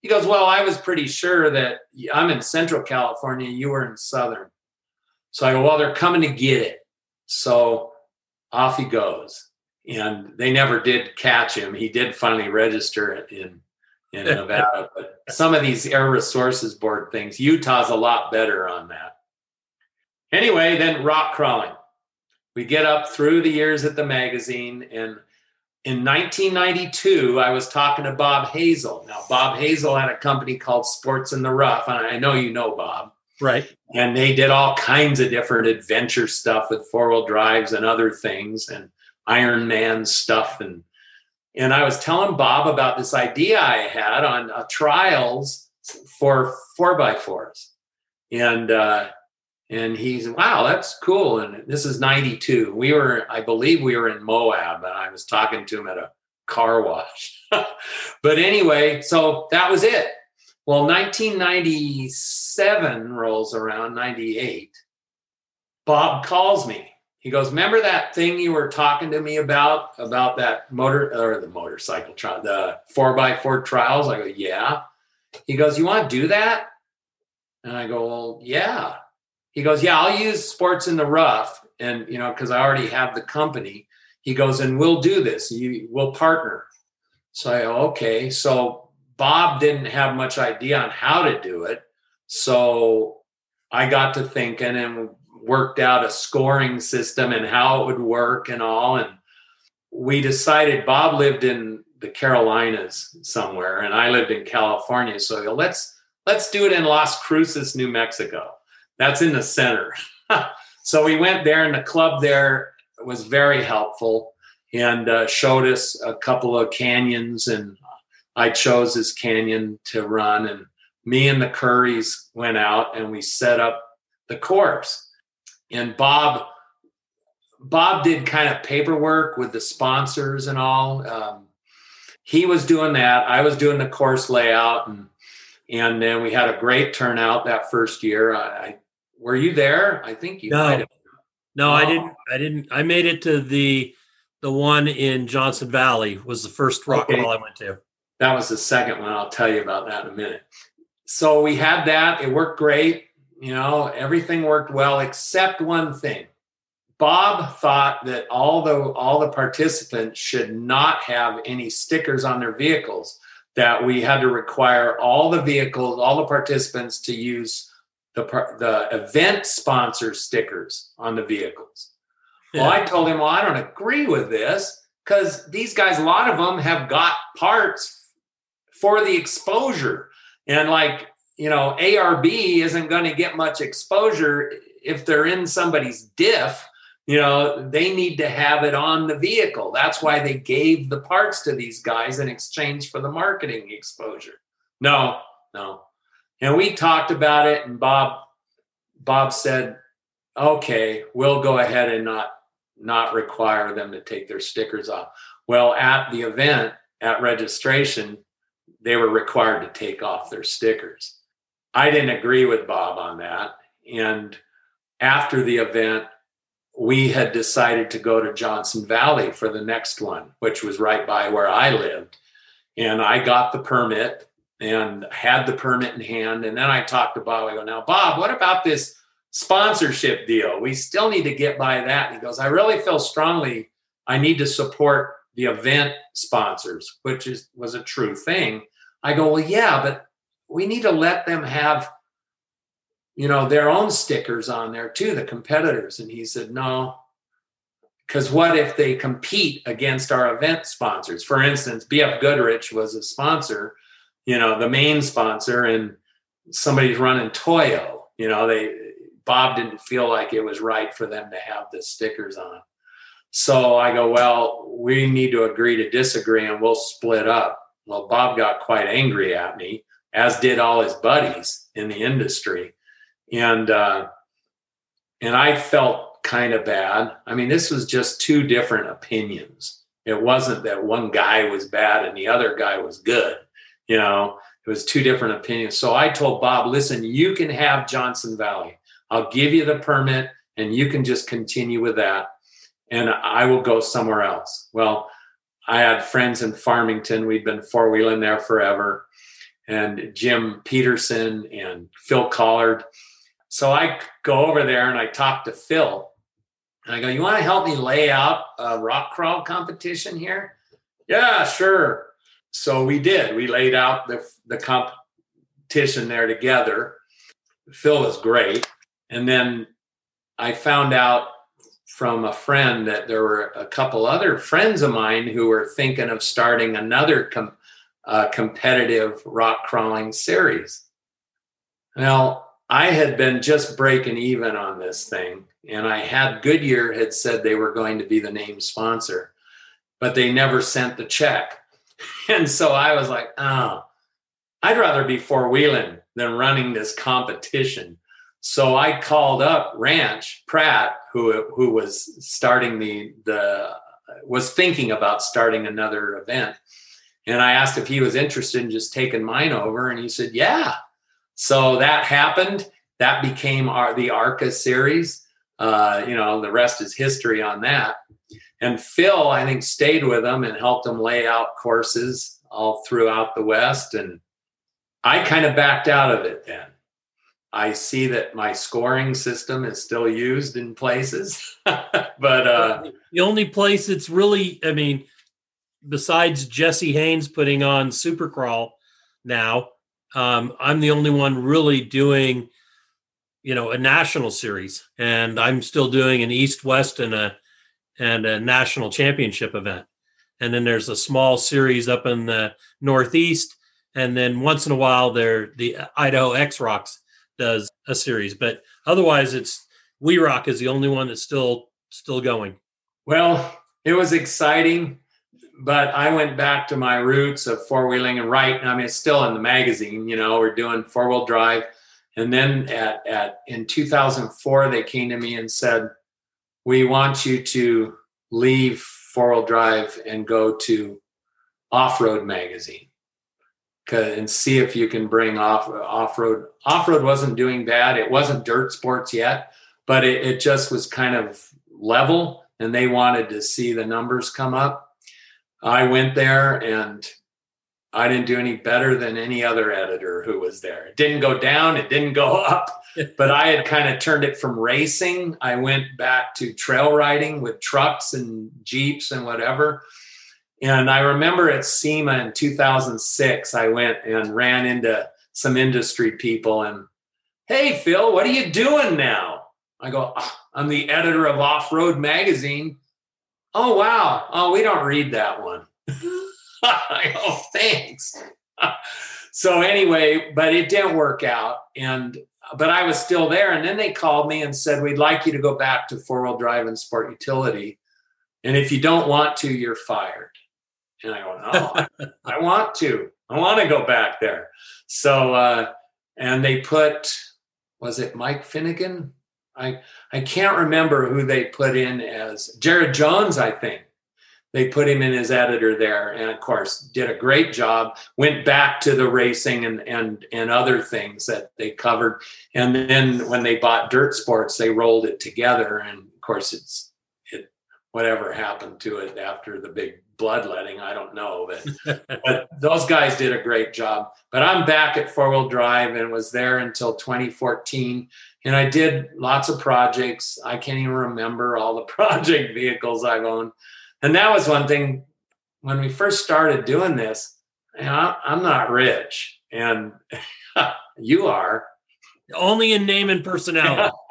He goes, well, I was pretty sure that I'm in Central California, you were in Southern. So I go, well, they're coming to get it. So off he goes. And they never did catch him. He did finally register it in, in Nevada. But some of these Air Resources Board things, Utah's a lot better on that. Anyway, then rock crawling we get up through the years at the magazine and in 1992 i was talking to bob hazel now bob hazel had a company called sports in the rough and i know you know bob right and they did all kinds of different adventure stuff with four-wheel drives and other things and iron man stuff and and i was telling bob about this idea i had on uh, trials for four by fours. And uh, and he's wow that's cool. And this is 92 we were i believe we were in moab and i was talking to him at a car wash. *laughs* But anyway so that was it. Well 1997 rolls around 98 bob calls me he goes remember that thing you were talking to me about about that motor or the motorcycle trial the four by four trials i go yeah he goes you want to do that and i go well yeah he goes, Yeah, I'll use sports in the rough. And, you know, because I already have the company. He goes, And we'll do this. You, we'll partner. So I go, Okay. So Bob didn't have much idea on how to do it. So I got to thinking and worked out a scoring system and how it would work and all. And we decided Bob lived in the Carolinas somewhere and I lived in California. So let's let's do it in Las Cruces, New Mexico. That's in the center. *laughs* so we went there, and the club there was very helpful and uh, showed us a couple of canyons. And I chose this canyon to run. And me and the Curries went out and we set up the course. And Bob, Bob did kind of paperwork with the sponsors and all. Um, he was doing that. I was doing the course layout, and and then we had a great turnout that first year. I, were you there? I think you No. might have. No, I Oh. didn't. I didn't. I made it to the the one in Johnson Valley. Was the first rock Okay. I went to. That was the second one. I'll tell you about that in a minute. So we had that. It worked great. You know, everything worked well except one thing. Bob thought that all the all the participants should not have any stickers on their vehicles. That we had to require all the vehicles, all the participants to use the the event sponsor stickers on the vehicles. Well, I told him, well, I don't agree with this because these guys, a lot of them have got parts for the exposure. And like, you know, ARB isn't going to get much exposure if they're in somebody's diff. You know, they need to have it on the vehicle. That's why they gave the parts to these guys in exchange for the marketing exposure. No, no. And we talked about it, and Bob, Bob said, okay, we'll go ahead and not not require them to take their stickers off. Well, at the event, at registration, they were required to take off their stickers. I didn't agree with Bob on that. And after the event, we had decided to go to Johnson Valley for the next one, which was right by where I lived. And I got the permit and had the permit in hand. And then I talked to Bob. I go, now, Bob, what about this sponsorship deal? We still need to get by that. He goes, I really feel strongly I need to support the event sponsors, which is was a true thing. I go, well, yeah, but we need to let them have, you know, their own stickers on there too, the competitors. And he said, no, because what if they compete against our event sponsors? For instance, BF Goodrich was a sponsor, you know, the main sponsor, and somebody's running Toyo. You know, they Bob didn't feel like it was right for them to have the stickers on. So I go, well, we need to agree to disagree and we'll split up. Well, Bob got quite angry at me, as did all his buddies in the industry. And uh, and I felt kind of bad. I mean, this was just two different opinions. It wasn't that one guy was bad and the other guy was good. You know, it was two different opinions. So I told Bob, listen, you can have Johnson Valley. I'll give you the permit and you can just continue with that. And I will go somewhere else. Well, I had friends in Farmington. We'd been four wheeling there forever. And Jim Peterson and Phil Collard. So I go over there and I talk to Phil. And I go, You want to help me lay out a rock crawl competition here? Yeah, sure. So we did. We laid out the, the competition there together. Phil was great. And then I found out from a friend that there were a couple other friends of mine who were thinking of starting another com- uh, competitive rock crawling series. Now, I had been just breaking even on this thing, and I had Goodyear had said they were going to be the name sponsor, but they never sent the check. *laughs* And so I was like, oh, I'd rather be four wheeling than running this competition. So I called up Ranch Pratt, who who was starting the the was thinking about starting another event, and I asked if he was interested in just taking mine over, and he said, "Yeah." So that happened. That became our the ARCA series. Uh, you know, the rest is history on that. And Phil, I think, stayed with them and helped them lay out courses all throughout the West. And I kind of backed out of it then. I see that my scoring system is still used in places, *laughs* but uh, the only place it's really, I mean, besides Jesse Haynes putting on Supercrawl now, um, I'm the only one really doing, you know, a national series, and I'm still doing an East West and a and a national championship event, and then there's a small series up in the Northeast, and then once in a while there the Idaho X Rocks does a series, but otherwise it's We Rock is the only one that's still still going. Well, it was exciting, but I went back to my roots of four wheeling and right. I mean, it's still in the magazine. You know, we're doing four wheel drive, and then at at in 2004 they came to me and said, "We want you to leave four wheel drive and go to off road magazine." and see if you can bring off off road. Off road wasn't doing bad. It wasn't dirt sports yet, but it, it just was kind of level, and they wanted to see the numbers come up. I went there and I didn't do any better than any other editor who was there. It didn't go down, it didn't go *laughs* up, *laughs* but I had kind of turned it from racing. I went back to trail riding with trucks and Jeeps and whatever. And I remember at SEMA in 2006, I went and ran into some industry people and, hey, Phil, what are you doing now? I go, oh, I'm the editor of Off Road Magazine. Oh, wow. Oh, we don't read that one. Go, *laughs* thanks. *laughs* so, anyway, but it didn't work out. And, but I was still there. And then they called me and said, we'd like you to go back to four wheel drive and sport utility. And if you don't want to, you're fired. And I go, Oh, I, *laughs* I want to. I want to go back there. So, uh, and they put, was it Mike Finnegan? I I can't remember who they put in as Jared Jones, I think. They put him in as editor there, and of course, did a great job. Went back to the racing and and and other things that they covered, and then when they bought Dirt Sports, they rolled it together. And of course, it's it whatever happened to it after the big bloodletting. I don't know, but *laughs* but those guys did a great job. But I'm back at four wheel drive and was there until 2014. And I did lots of projects. I can't even remember all the *laughs* project vehicles I've owned. And that was one thing when we first started doing this. You know, I'm not rich, and *laughs* you are. Only in name and personality. *laughs*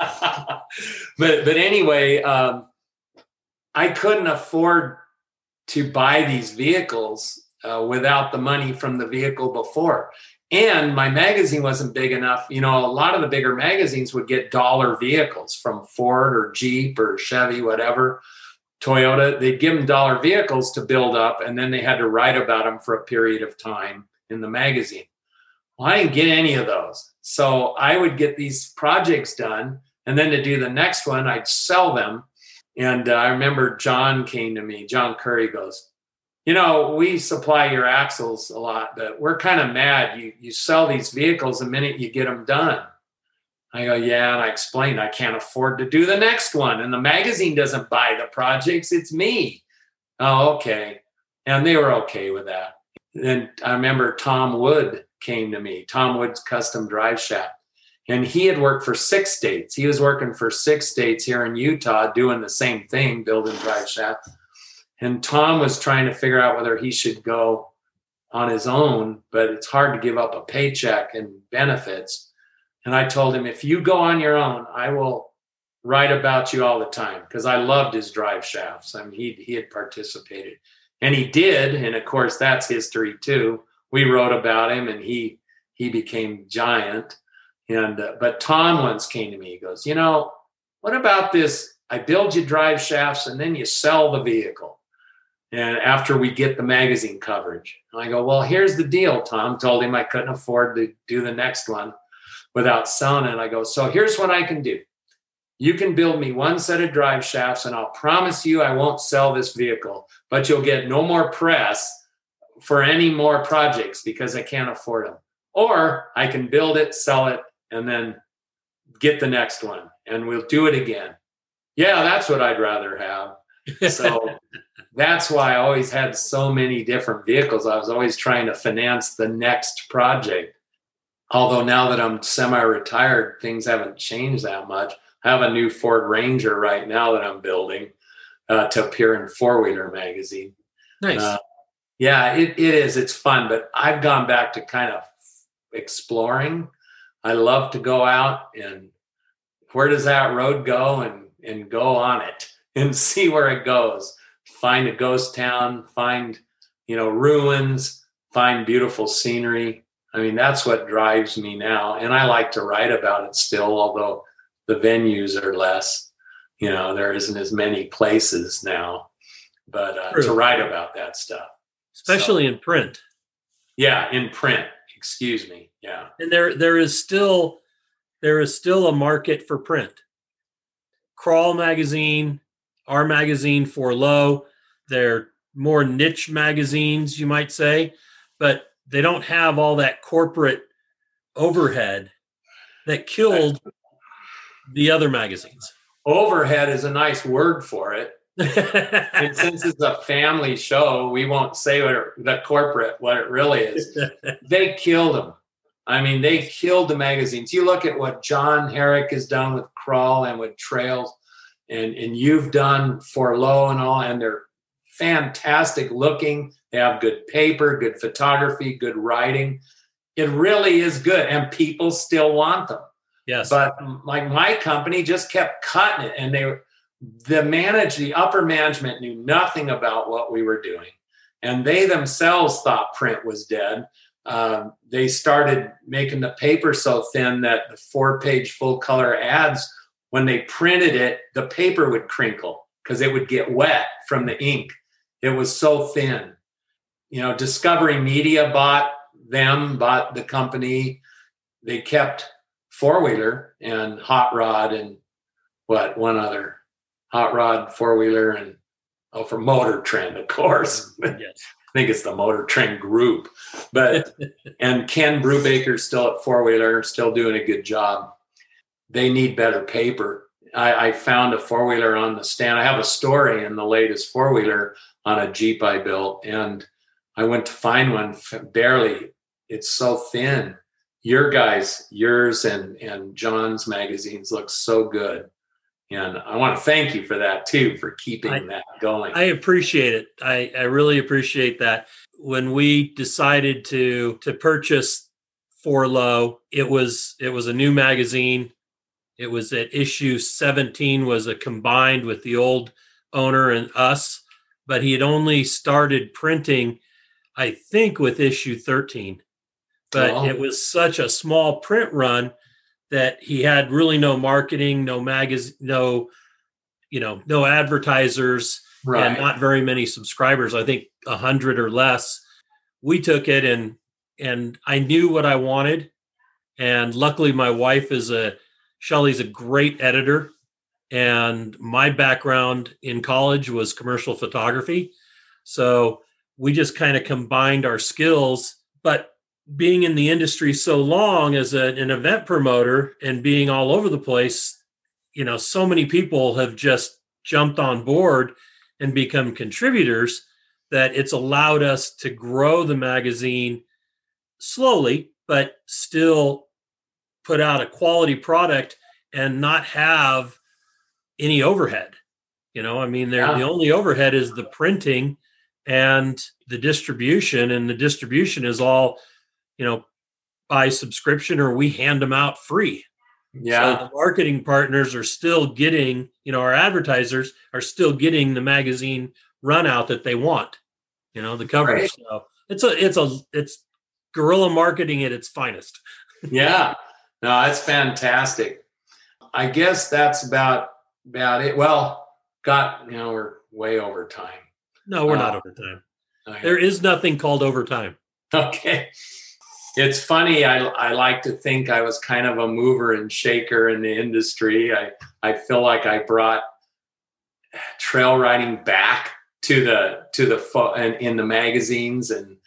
but but anyway, um, I couldn't afford to buy these vehicles uh, without the money from the vehicle before. And my magazine wasn't big enough. You know, a lot of the bigger magazines would get dollar vehicles from Ford or Jeep or Chevy, whatever, Toyota. They'd give them dollar vehicles to build up, and then they had to write about them for a period of time in the magazine. Well, I didn't get any of those. So I would get these projects done, and then to do the next one, I'd sell them and uh, I remember John came to me, John Currie goes, you know, we supply your axles a lot, but we're kind of mad. You you sell these vehicles the minute you get them done. I go, yeah, and I explained I can't afford to do the next one, and the magazine doesn't buy the projects; it's me. Oh, okay, and they were okay with that. And I remember Tom Wood came to me, Tom Wood's Custom Drive Shaft, and he had worked for six states. He was working for six states here in Utah doing the same thing, building drive shaft. And Tom was trying to figure out whether he should go on his own, but it's hard to give up a paycheck and benefits. And I told him, if you go on your own, I will write about you all the time because I loved his drive shafts. I mean, he he had participated, and he did, and of course that's history too. We wrote about him, and he he became giant. And uh, but Tom once came to me. He goes, you know, what about this? I build you drive shafts and then you sell the vehicle. And after we get the magazine coverage, and I go, well, here's the deal. Tom told him I couldn't afford to do the next one without selling it. I go, so here's what I can do. You can build me one set of drive shafts, and I'll promise you I won't sell this vehicle, but you'll get no more press for any more projects because I can't afford them. Or I can build it, sell it, and then get the next one and we'll do it again. Yeah, that's what I'd rather have. *laughs* So that's why I always had so many different vehicles. I was always trying to finance the next project. Although now that I'm semi retired, things haven't changed that much. I have a new Ford Ranger right now that I'm building uh, to appear in Four Wheeler magazine. Nice. Uh, yeah, it, it is. It's fun, but I've gone back to kind of exploring I love to go out and where does that road go and and go on it *laughs* and see where it goes. Find a ghost town, find you know ruins, find beautiful scenery. I mean that's what drives me now, and I like to write about it still, although the venues are less. You know, there isn't as many places now, but uh, to write about that stuff, especially so, in print. Yeah, in print. Excuse me. Yeah. And there there is still there is still a market for print. Crawl magazine, our magazine for low, they're more niche magazines, you might say, but they don't have all that corporate overhead that killed the other magazines. Overhead is a nice word for it. *laughs* and since it's a family show, we won't say what it, the corporate what it really is. *laughs* they killed them. I mean, they killed the magazines. You look at what John Herrick has done with Crawl and with Trails, and and you've done for Low and all, and they're fantastic looking. They have good paper, good photography, good writing. It really is good, and people still want them. Yes. But like my company just kept cutting it, and they were the manage the upper management knew nothing about what we were doing, and they themselves thought print was dead. Um, they started making the paper so thin that the four-page full color ads, when they printed it, the paper would crinkle because it would get wet from the ink. It was so thin. You know, Discovery Media bought them, bought the company. They kept four wheeler and hot rod and what one other hot rod four wheeler and oh for motor trend of course *laughs* yes. i think it's the motor trend group but *laughs* and ken brubaker still at four wheeler still doing a good job they need better paper I, I found a four wheeler on the stand i have a story in the latest four wheeler on a jeep i built and i went to find one barely it's so thin your guys, yours and and John's magazines look so good. And I want to thank you for that too, for keeping I, that going. I appreciate it. I, I really appreciate that. When we decided to to purchase For Low, it was it was a new magazine. It was at issue 17 was a combined with the old owner and us, but he had only started printing, I think, with issue 13 but oh. it was such a small print run that he had really no marketing, no magazine, no, you know, no advertisers, right. and not very many subscribers. I think a hundred or less. We took it and and I knew what I wanted, and luckily my wife is a Shelly's a great editor, and my background in college was commercial photography, so we just kind of combined our skills. But being in the industry so long as a, an event promoter and being all over the place, you know, so many people have just jumped on board and become contributors that it's allowed us to grow the magazine slowly, but still put out a quality product and not have any overhead. You know, I mean, yeah. the only overhead is the printing and the distribution, and the distribution is all you know, by subscription or we hand them out free. Yeah. So the marketing partners are still getting, you know, our advertisers are still getting the magazine run out that they want, you know, the coverage. Right. So it's a, it's a, it's guerrilla marketing at its finest. yeah. No, that's fantastic. I guess that's about, about it. Well, got, you know, we're way over time. No, we're uh, not over time. Okay. There is nothing called overtime. Okay it's funny. I, I like to think I was kind of a mover and shaker in the industry. I, I feel like I brought trail riding back to the to the fo- in, in the magazines and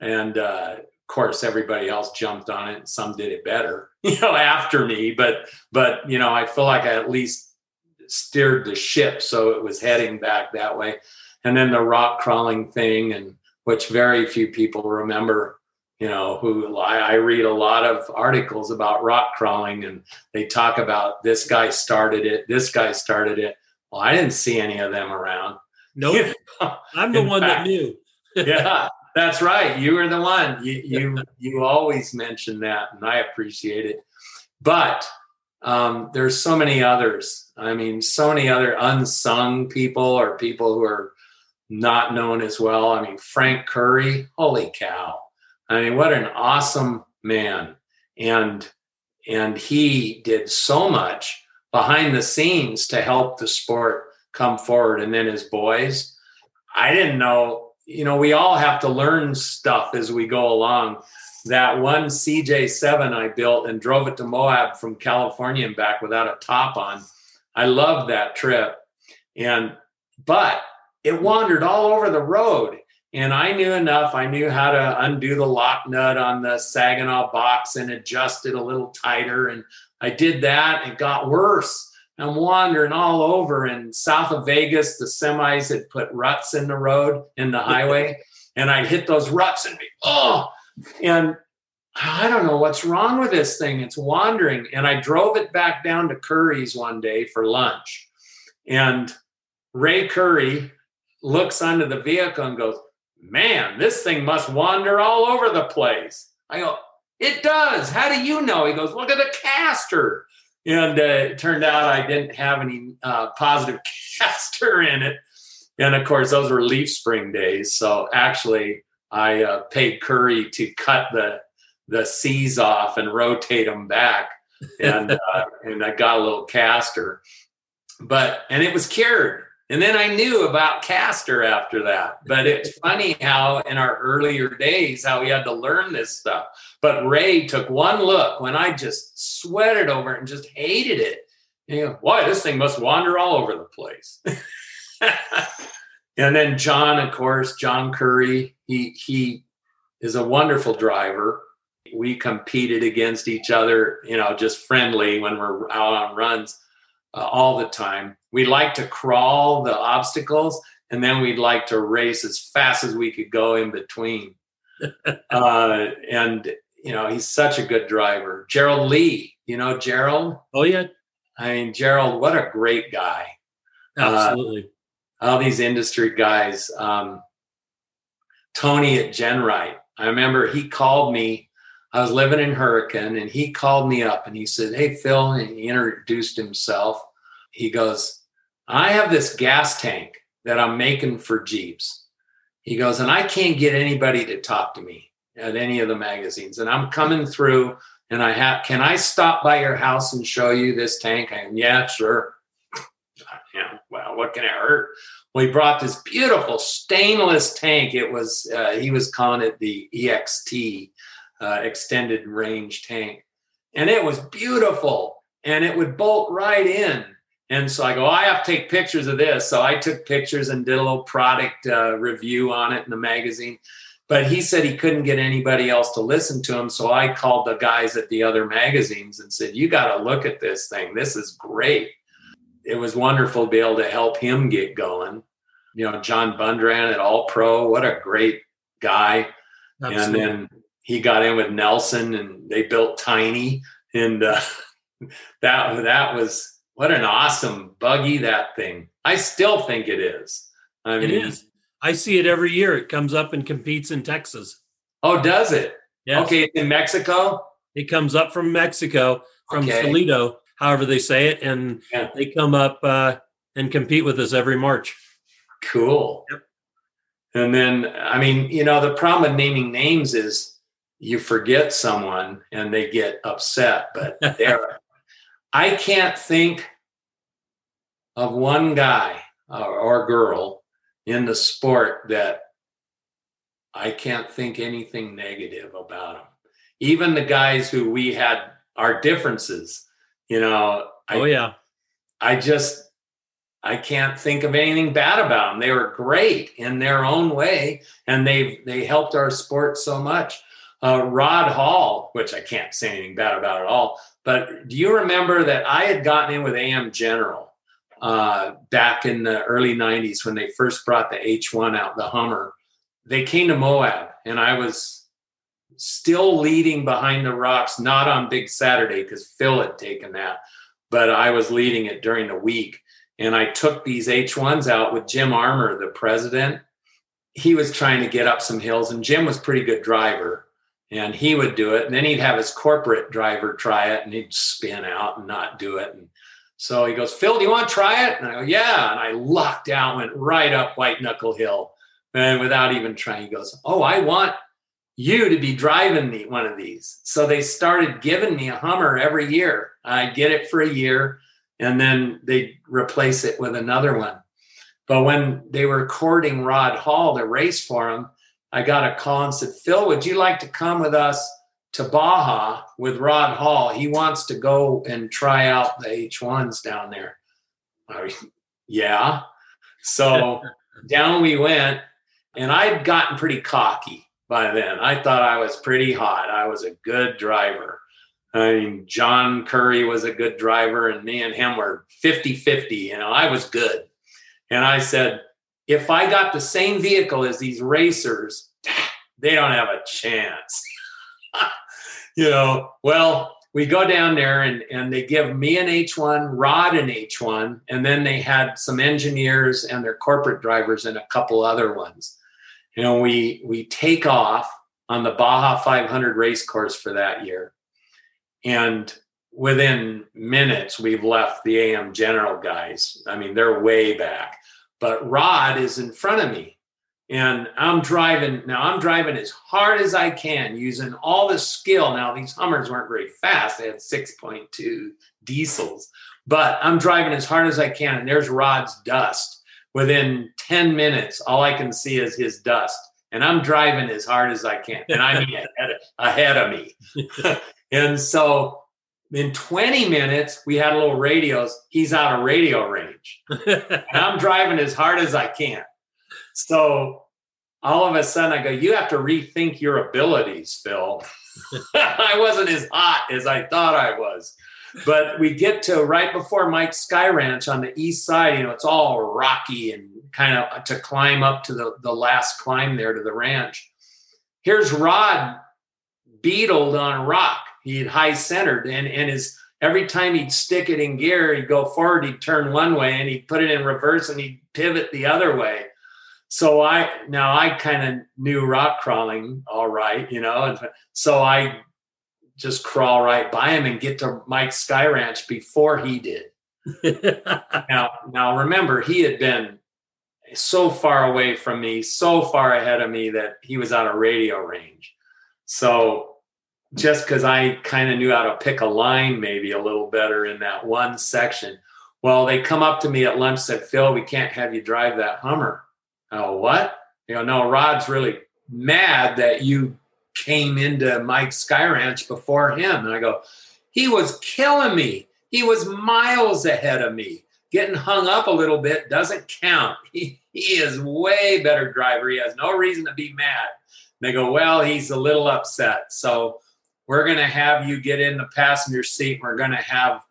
and uh, of course everybody else jumped on it and some did it better *laughs* you know after me but but you know I feel like I at least steered the ship so it was heading back that way and then the rock crawling thing and which very few people remember you know, who I, I, read a lot of articles about rock crawling and they talk about this guy started it, this guy started it. Well, I didn't see any of them around. No, nope. *laughs* I'm the one fact, that knew. *laughs* yeah, that's right. You were the one. You, *laughs* you, you always mention that and I appreciate it. But um, there's so many others. I mean, so many other unsung people or people who are not known as well. I mean, Frank Currie, holy cow I mean, what an awesome man. And and he did so much behind the scenes to help the sport come forward. And then his boys, I didn't know, you know, we all have to learn stuff as we go along. That one CJ7 I built and drove it to Moab from California and back without a top on. I loved that trip. And but it wandered all over the road And I knew enough. I knew how to undo the lock nut on the Saginaw box and adjust it a little tighter. And I did that. It got worse. I'm wandering all over. And south of Vegas, the semis had put ruts in the road, in the highway. *laughs* and I'd hit those ruts and be, oh, and I don't know what's wrong with this thing. It's wandering. And I drove it back down to Currie's one day for lunch. And Ray Currie looks under the vehicle and goes, Man, this thing must wander all over the place. I go, It does. How do you know? He goes, Look at the caster. And uh, it turned out I didn't have any uh, positive *laughs* caster in it. And of course, those were leaf spring days. So actually, I uh, paid Currie to cut the the C's off and rotate them back, and uh, *laughs* and I got a little caster, but and it was cured. And then I knew about caster after that. But it's *laughs* funny how in our earlier days how we had to learn this stuff. But Ray took one look when I just sweated over it and just hated it. You know, why this thing must wander all over the place. *laughs* and then John, of course, John Currie, he he is a wonderful driver. We competed against each other, you know, just friendly when we're out on runs uh, all the time. We like to crawl the obstacles, and then we'd like to race as fast as we could go in between. *laughs* uh, and you know, he's such a good driver. Gerald Lee, you know Gerald. Oh yeah. I mean, Gerald, what a great guy. Absolutely. Uh, all these industry guys. Um, Tony at GenRight. I remember he called me. I was living in Hurricane and he called me up and he said, Hey, Phil, and he introduced himself. He goes, I have this gas tank that I'm making for Jeeps. He goes, and I can't get anybody to talk to me at any of the magazines. And I'm coming through and I have, can I stop by your house and show you this tank? And yeah, sure. Well, what can it hurt? Well, he brought this beautiful stainless tank. It was, uh, he was calling it the EXT, uh, extended range tank. And it was beautiful and it would bolt right in. And so I go, I have to take pictures of this. So I took pictures and did a little product uh, review on it in the magazine. But he said he couldn't get anybody else to listen to him. So I called the guys at the other magazines and said, You got to look at this thing. This is great. It was wonderful to be able to help him get going. You know, John Bundrant at All Pro, what a great guy. Absolutely. And then he got in with Nelson and they built Tiny. And uh, *laughs* that, that was what an awesome buggy that thing. I still think it is. I mean, it is. I see it every year. It comes up and competes in Texas. Oh, does it? Yes. Okay, in Mexico. It comes up from Mexico, from okay. Toledo, however they say it, and yeah. they come up uh, and compete with us every March. Cool. Yep. And then, I mean, you know, the problem with naming names is you forget someone and they get upset. But *laughs* there, I can't think of one guy or, or girl in the sport that I can't think anything negative about them. Even the guys who we had our differences, you know. I, oh yeah. I just I can't think of anything bad about them. They were great in their own way, and they've they helped our sport so much. Uh, Rod Hall, which I can't say anything bad about at all, but do you remember that I had gotten in with AM General uh, back in the early 90s when they first brought the H1 out, the Hummer. They came to Moab, and I was still leading behind the rocks, not on Big Saturday because Phil had taken that, but I was leading it during the week. And I took these H1s out with Jim Armour, the president. He was trying to get up some hills, and Jim was pretty good driver and he would do it and then he'd have his corporate driver try it and he'd spin out and not do it and so he goes, Phil, do you want to try it? And I go, yeah. And I locked out, went right up White Knuckle Hill. And without even trying, he goes, oh, I want you to be driving me one of these. So they started giving me a Hummer every year. I get it for a year and then they replace it with another one. But when they were courting Rod Hall to race for him, I got a call and said, Phil, would you like to come with us to Baja with Rod Hall. He wants to go and try out the H1s down there. yeah. So *laughs* down we went, And I'd gotten pretty cocky by then. I thought I was pretty hot. I was a good driver. I mean, John Currie was a good driver, and me and him were 50 50. You know, I was good. And I said, if I got the same vehicle as these racers, *sighs* they don't have a chance. *laughs* you know, well, we go down there and, and they give me an H1, Rod an H1, and then they had some engineers and their corporate drivers and a couple other ones. You know, we we take off on the Baja 500 race course for that year. And within minutes, we've left the AM General guys. I mean, they're way back. But Rod is in front of me. And I'm driving now, I'm driving as hard as I can using all the skill. Now, these Hummers weren't very fast, they had 6.2 diesels, but I'm driving as hard as I can. And there's Rod's dust. Within 10 minutes, all I can see is his dust. And I'm driving as hard as I can. And I'm *laughs* ahead, ahead of me. *laughs* and so in 20 minutes, we had a little radios. He's out of radio range. and I'm driving as hard as I can. So all of a sudden I go, you have to rethink your abilities, Phil. *laughs* I wasn't as hot as I thought I was. But we get to right before Mike's Sky Ranch on the east side, you know, it's all rocky and kind of to climb up to the, the last climb there to the ranch. Here's Rod beetled on a rock. He'd high centered and, and his every time he'd stick it in gear, he'd go forward, he'd turn one way and he'd put it in reverse and he'd pivot the other way so I now I kind of knew rock crawling all right, you know, and so I just crawl right by him and get to Mike's Sky Ranch before he did. *laughs* now, now remember, he had been so far away from me, so far ahead of me that he was out of radio range. So just because I kind of knew how to pick a line maybe a little better in that one section. Well, they come up to me at lunch said, Phil, we can't have you drive that Hummer. Oh, what? You know, no, Rod's really mad that you came into Mike Sky Ranch before him. And I go, he was killing me. He was miles ahead of me. Getting hung up a little bit doesn't count. *laughs* He, he is way better driver. He has no reason to be mad. And they go, well, he's a little upset. So we're going to have you get in the passenger seat. We're going to have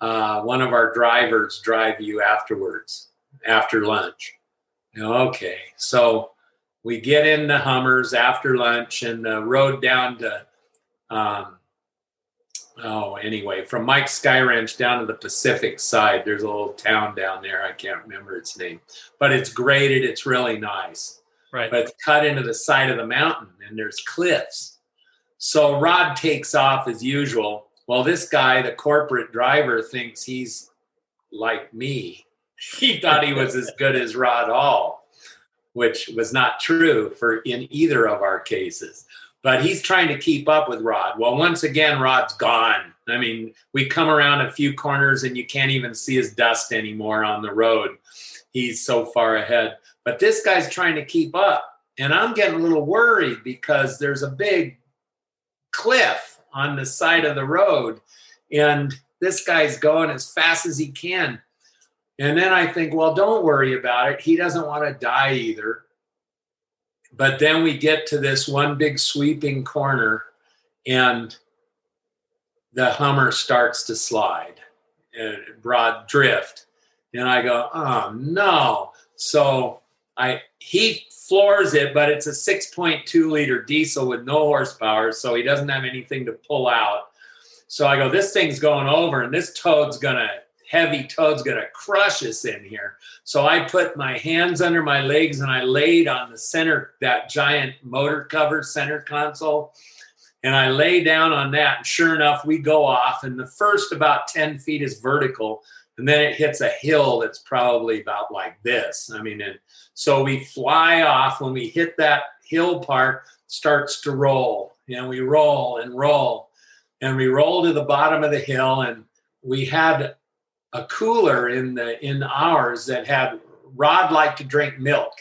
uh, one of our drivers drive you afterwards, after lunch. Okay, so we get in the Hummers after lunch and the road down to, um, oh, anyway, from Mike's Sky Ranch down to the Pacific side. There's a little town down there. I can't remember its name, but it's graded. It's really nice. Right. But it's cut into the side of the mountain and there's cliffs. So Rod takes off as usual. Well, this guy, the corporate driver, thinks he's like me *laughs* he thought he was as good as Rod Hall, which was not true for in either of our cases. But he's trying to keep up with Rod. Well, once again, Rod's gone. I mean, we come around a few corners and you can't even see his dust anymore on the road. He's so far ahead. But this guy's trying to keep up. And I'm getting a little worried because there's a big cliff on the side of the road. And this guy's going as fast as he can. And then I think, well, don't worry about it. He doesn't want to die either. But then we get to this one big sweeping corner, and the Hummer starts to slide, and broad drift. And I go, oh no. So I he floors it, but it's a 6.2 liter diesel with no horsepower, so he doesn't have anything to pull out. So I go, this thing's going over, and this toad's gonna heavy toad's going to crush us in here. So I put my hands under my legs and I laid on the center, that giant motor cover center console. And I lay down on that. And sure enough, we go off. And the first about 10 feet is vertical. And then it hits a hill that's probably about like this. I mean, and so we fly off. When we hit that hill part, starts to roll. And we roll and roll. And we roll to the bottom of the hill. And we had a cooler in the in ours that had Rod liked to drink milk,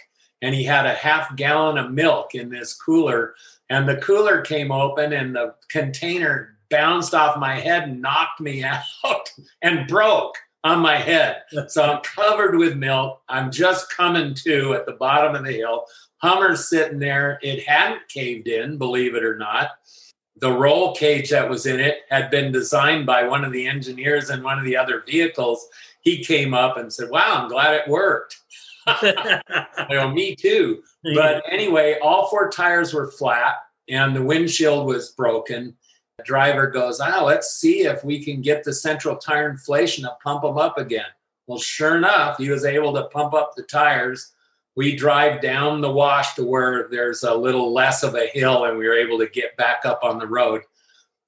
and he had a half gallon of milk in this cooler, and the cooler came open, and the container bounced off my head and knocked me *laughs* out and broke on my head. So I'm covered with milk. I'm just coming to at the bottom of the hill. Hummer's sitting there. It hadn't caved in, believe it or not. The roll cage that was in it had been designed by one of the engineers in one of the other vehicles. He came up and said, Wow, I'm glad it worked. *laughs* I go, Me too. But anyway, all four tires were flat and the windshield was broken. The driver goes, Ah, let's see if we can get the central tire inflation to pump them up again. Well, sure enough, he was able to pump up the tires we drive down the wash to where there's a little less of a hill and we were able to get back up on the road.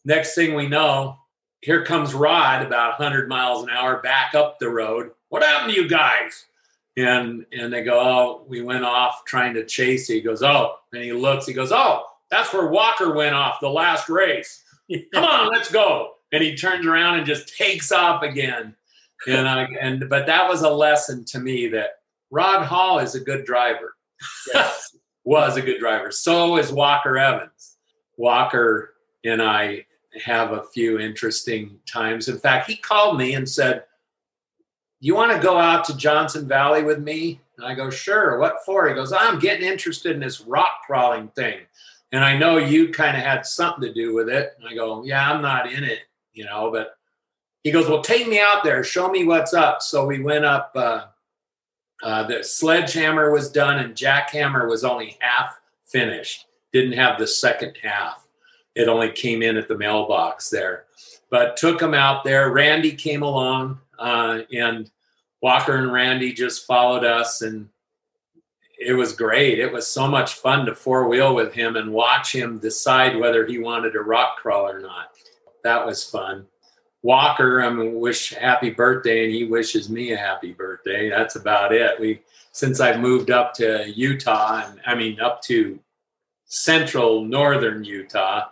Next thing we know, here comes Rod about 100 miles an hour back up the road. What happened to you guys? And and they go, oh, we went off trying to chase. He goes, oh, and he looks. He goes, oh, that's where Walker went off the last race. Come on, let's go. And he turns around and just takes off again. And I and but that was a lesson to me that Rod Hall is a good driver. Yes. *laughs* was a good driver. So is Walker Evans. Walker and I have a few interesting times. In fact, he called me and said, You want to go out to Johnson Valley with me? And I go, Sure. What for? He goes, I'm getting interested in this rock crawling thing. And I know you kind of had something to do with it. And I go, Yeah, I'm not in it, you know, but he goes, Well, take me out there, show me what's up. So we went up uh, uh, the sledgehammer was done and jackhammer was only half finished. Didn't have the second half. It only came in at the mailbox there. But took them out there. Randy came along uh, and Walker and Randy just followed us and it was great. It was so much fun to four wheel with him and watch him decide whether he wanted a rock crawl or not. That was fun. Walker, I'm mean, wish happy birthday, and he wishes me a happy birthday. That's about it. We since I've moved up to Utah, and I mean up to central northern Utah,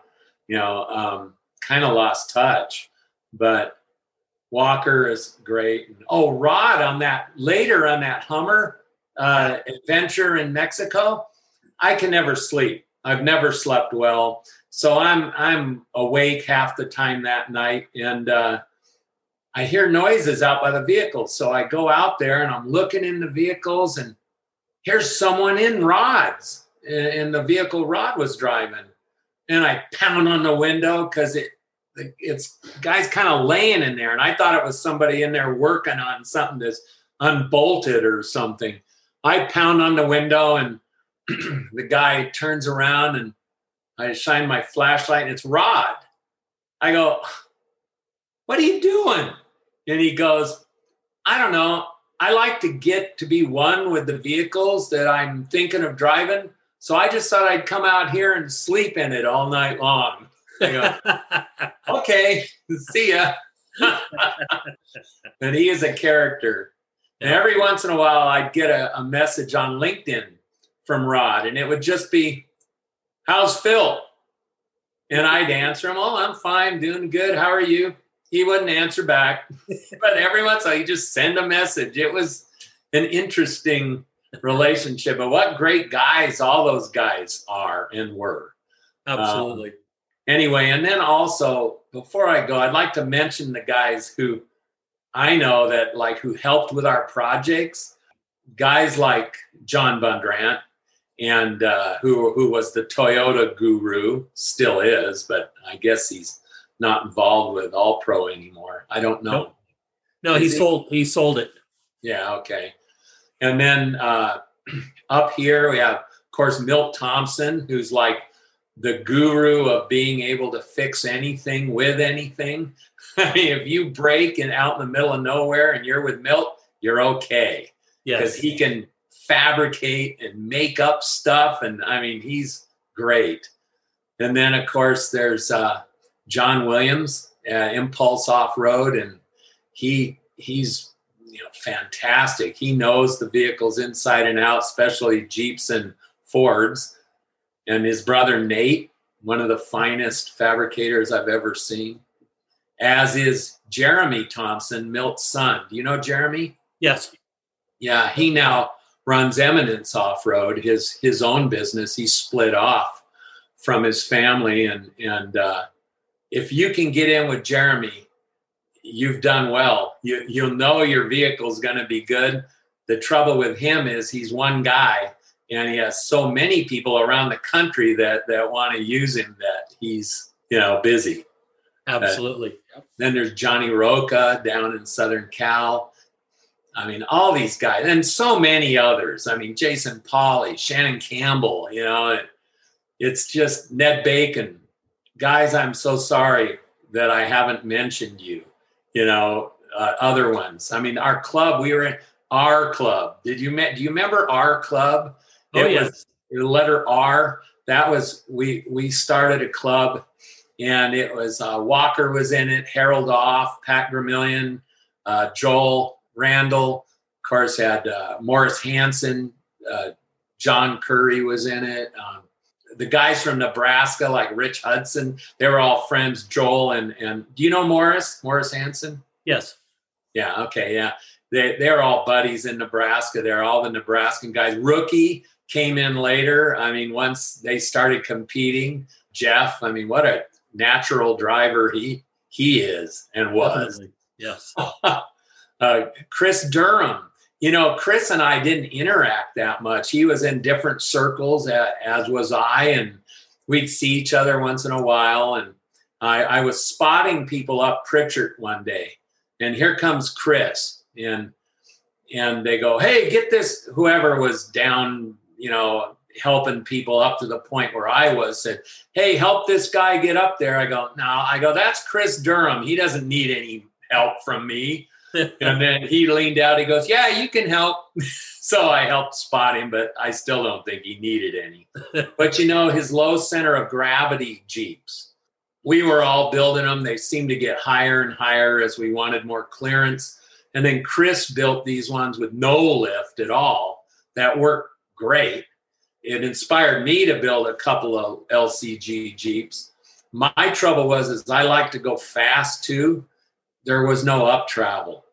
you know, um, kind of lost touch. But Walker is great. Oh, Rod on that later on that Hummer uh, adventure in Mexico. I can never sleep. I've never slept well so I'm I'm awake half the time that night, and uh, I hear noises out by the vehicles. So I go out there and I'm looking in the vehicles, and here's someone in rods in the vehicle Rod was driving, and I pound on the window because it it's guys kind of laying in there, and I thought it was somebody in there working on something that's unbolted or something. I pound on the window, and *clears throat* the guy turns around and I shine my flashlight and it's Rod. I go, What are you doing? And he goes, I don't know. I like to get to be one with the vehicles that I'm thinking of driving. So I just thought I'd come out here and sleep in it all night long. Go, *laughs* okay, see ya. *laughs* and he is a character. And every once in a while, I'd get a, a message on LinkedIn from Rod, and it would just be, How's Phil? And I'd answer him, Oh, I'm fine, doing good. How are you? He wouldn't answer back. *laughs* but every once in a while, he just send a message. It was an interesting relationship. But what great guys all those guys are and were. Absolutely. Um, anyway, and then also, before I go, I'd like to mention the guys who I know that like who helped with our projects. Guys like John Bundrant, and uh, who who was the Toyota guru, still is, but I guess he's not involved with All Pro anymore. I don't know. Nope. No, is he sold he sold it. Yeah, okay. And then uh, *clears throat* up here we have, of course, Milt Thompson, who's like the guru of being able to fix anything with anything. *laughs* I mean, if you break and out in the middle of nowhere and you're with Milt, you're okay. Because yes. he can fabricate and make up stuff. And I mean, he's great. And then, of course, there's uh, John Williams, uh, Impulse Off Road, and he he's you know fantastic. He knows the vehicles inside and out, especially Jeeps and Fords. And his brother Nate, one of the finest fabricators I've ever seen, as is Jeremy Thompson, Milt's son. Do you know Jeremy? Yes. Yeah, he now runs Eminence Off Road, his his own business. He's split off from his family, and and uh, if you can get in with Jeremy, you've done well. You you'll know your vehicle's going to be good. The trouble with him is he's one guy, and he has so many people around the country that that want to use him that he's you know busy. Absolutely. Uh, then there's Johnny Roca down in Southern Cal. I mean, all these guys and so many others. I mean, Jason Polly, Shannon Campbell, you know, it, it's just Ned Bacon. Guys, I'm so sorry that I haven't mentioned you, you know, uh, other ones. I mean, our club, we were in our club. Did you, do you remember our club? Oh, it yes. was the letter R. That was, we, we started a club and it was uh, Walker was in it, Harold Off, Pat Vermillion, uh, Joel Randall, of course, had uh, Morris Hanson, uh, John Currie was in it. Um, the guys from Nebraska, like Rich Hudson, they were all friends. Joel and and do you know Morris? Morris Hanson? Yes. Yeah. Okay. Yeah. They they're all buddies in Nebraska. They're all the Nebraskan guys. Rookie came in later. I mean, once they started competing, Jeff. I mean, what a natural driver he he is and was. Definitely. Yes. *laughs* uh, Chris Durham. You know, Chris and I didn't interact that much. He was in different circles, as was I, and we'd see each other once in a while. And I, I was spotting people up Pritchett one day, and here comes Chris, and and they go, "Hey, get this!" Whoever was down, you know, helping people up to the point where I was said, Hey, help this guy get up there. I go, No, I go, that's Chris Durham. He doesn't need any help from me. *laughs* and then he leaned out, he goes, Yeah, you can help. *laughs* so I helped spot him, but I still don't think he needed any. *laughs* but you know, his low center of gravity Jeeps, we were all building them. They seemed to get higher and higher as we wanted more clearance. And then Chris built these ones with no lift at all that worked great it inspired me to build a couple of LCG Jeeps. My trouble was is I like to go fast too. There was no up travel,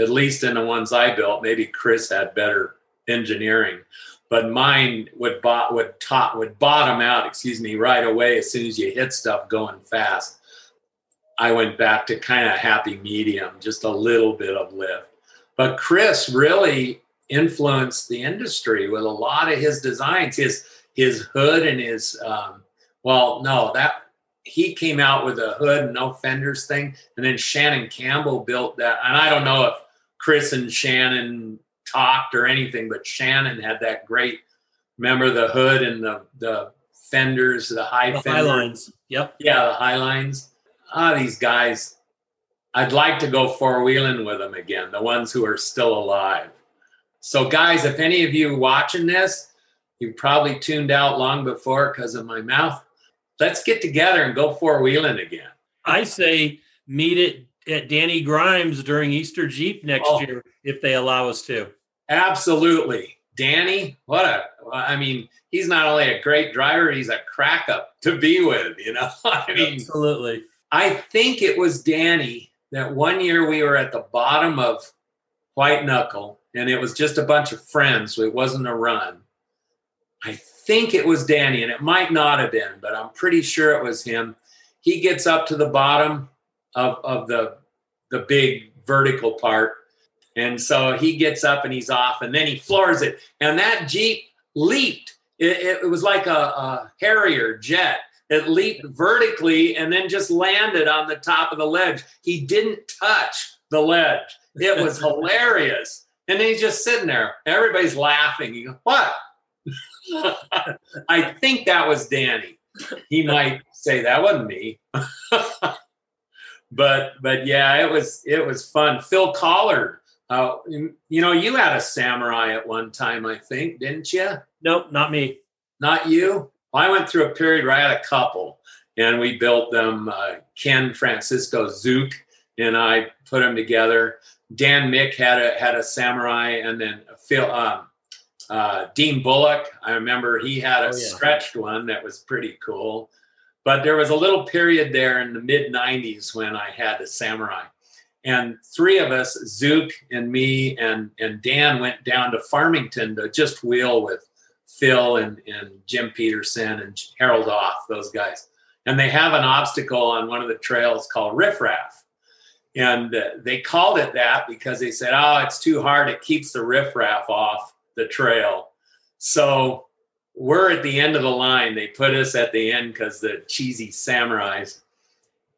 at least in the ones I built. Maybe Chris had better engineering, but mine would bot would top would bottom out. Excuse me, right away as soon as you hit stuff going fast. I went back to kind of happy medium, just a little bit of lift. But Chris really influenced the industry with a lot of his designs. His his hood and his um, well, no, that he came out with a hood no fenders thing, and then Shannon Campbell built that. And I don't know if Chris and Shannon talked or anything, but Shannon had that great. Remember the hood and the the fenders, the high the fenders. high lines. Yep. Yeah, the high lines. Ah, these guys. I'd like to go four wheeling with them again. The ones who are still alive. So, guys, if any of you watching this, you've probably tuned out long before because of my mouth. Let's get together and go four wheeling again. I say meet it at Danny Grimes during Easter Jeep next oh, year if they allow us to. Absolutely. Danny, what a, I mean, he's not only a great driver, he's a crack up to be with, you know? *laughs* I mean, absolutely. I think it was Danny that one year we were at the bottom of White Knuckle and it was just a bunch of friends, so it wasn't a run. I think it was Danny, and it might not have been, but I'm pretty sure it was him. He gets up to the bottom of, of the the big vertical part. And so he gets up and he's off, and then he floors it. And that Jeep leaped. It, it, was like a, a Harrier jet. It leaped vertically and then just landed on the top of the ledge. He didn't touch the ledge. It was *laughs* hilarious. And then he's just sitting there. Everybody's laughing. You go, what? *laughs* I think that was Danny. He might say that wasn't me. *laughs* but but yeah, it was it was fun. Phil Collard. Uh, you know, you had a samurai at one time, I think, didn't you? Nope, not me. Not you. Well, I went through a period where I had a couple, and we built them. Uh, Ken Francisco Zook and I put them together. Dan Mick had a had a samurai, and then Phil um, uh, Dean Bullock. I remember he had a oh, yeah. stretched one that was pretty cool. But there was a little period there in the mid '90s when I had a samurai, and three of us, Zook and me and and Dan, went down to Farmington to just wheel with Phil and and Jim Peterson and Harold Off, those guys. And they have an obstacle on one of the trails called Riff Raff and uh, they called it that because they said, oh, it's too hard. It keeps the riffraff off the trail. So we're at the end of the line. They put us at the end because the cheesy samurais.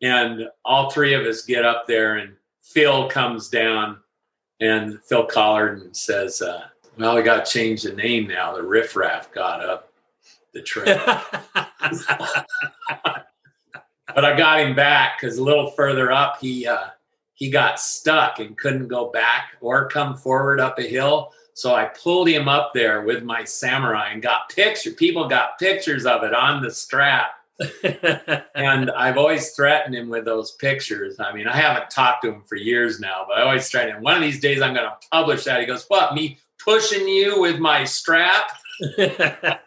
And all three of us get up there, and Phil comes down, and Phil Collard and says, uh, Well, we got to change the name now. The riffraff got up the trail. *laughs* but I got him back because a little further up, he uh, he got stuck and couldn't go back or come forward up a hill. So I pulled him up there with my samurai and got pictures. People got pictures of it on the strap. *laughs* and I've always threatened him with those pictures. I mean, I haven't talked to him for years now, but I always threatened him. One of these days, I'm going to publish that. He goes, "What? Me pushing you with my strap?" *laughs* but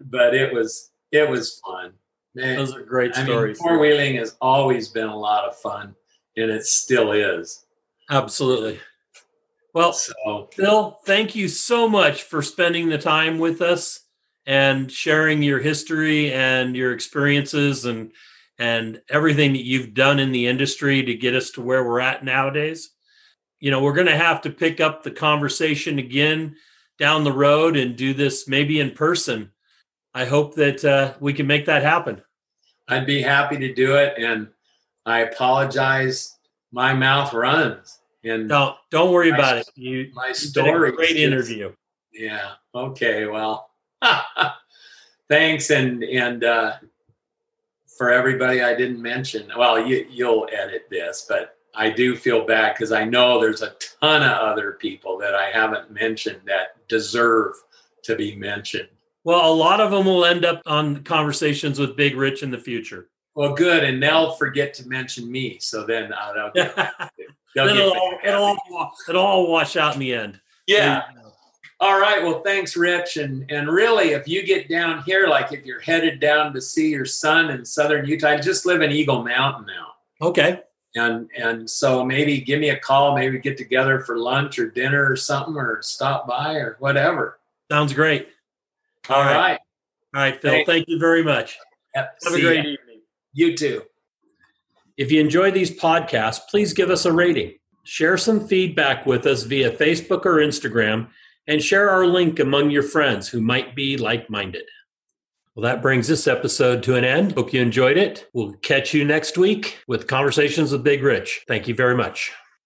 but it was it was fun. Man, Those are great I stories. Four wheeling has always been a lot of fun, and it still is. Absolutely. Well, so, Phil, thank you so much for spending the time with us and sharing your history and your experiences and and everything that you've done in the industry to get us to where we're at nowadays. You know, we're going to have to pick up the conversation again down the road and do this maybe in person. I hope that uh, we can make that happen. I'd be happy to do it, and I apologize. My mouth runs. And no, don't worry my, about it. You my story. great interview. Yeah. Okay. Well, *laughs* thanks, and and uh, for everybody I didn't mention. Well, you you'll edit this, but I do feel bad because I know there's a ton of other people that I haven't mentioned that deserve to be mentioned. Well, a lot of them will end up on conversations with Big Rich in the future. Well, good, and they'll forget to mention me. So then uh, they'll get, *laughs* they'll it'll, all, it'll, all, it'll all wash out in the end. Yeah. All right. Well, thanks, Rich. And and really, if you get down here, like if you're headed down to see your son in southern Utah, I just live in Eagle Mountain now. Okay. And and so maybe give me a call, maybe get together for lunch or dinner or something, or stop by or whatever. Sounds great. All, all right. right. All right, Phil. Thanks. Thank you very much. Yep. Have See a great ya. evening. You too. If you enjoy these podcasts, please give us a rating. Share some feedback with us via Facebook or Instagram, and share our link among your friends who might be like minded. Well, that brings this episode to an end. Hope you enjoyed it. We'll catch you next week with Conversations with Big Rich. Thank you very much.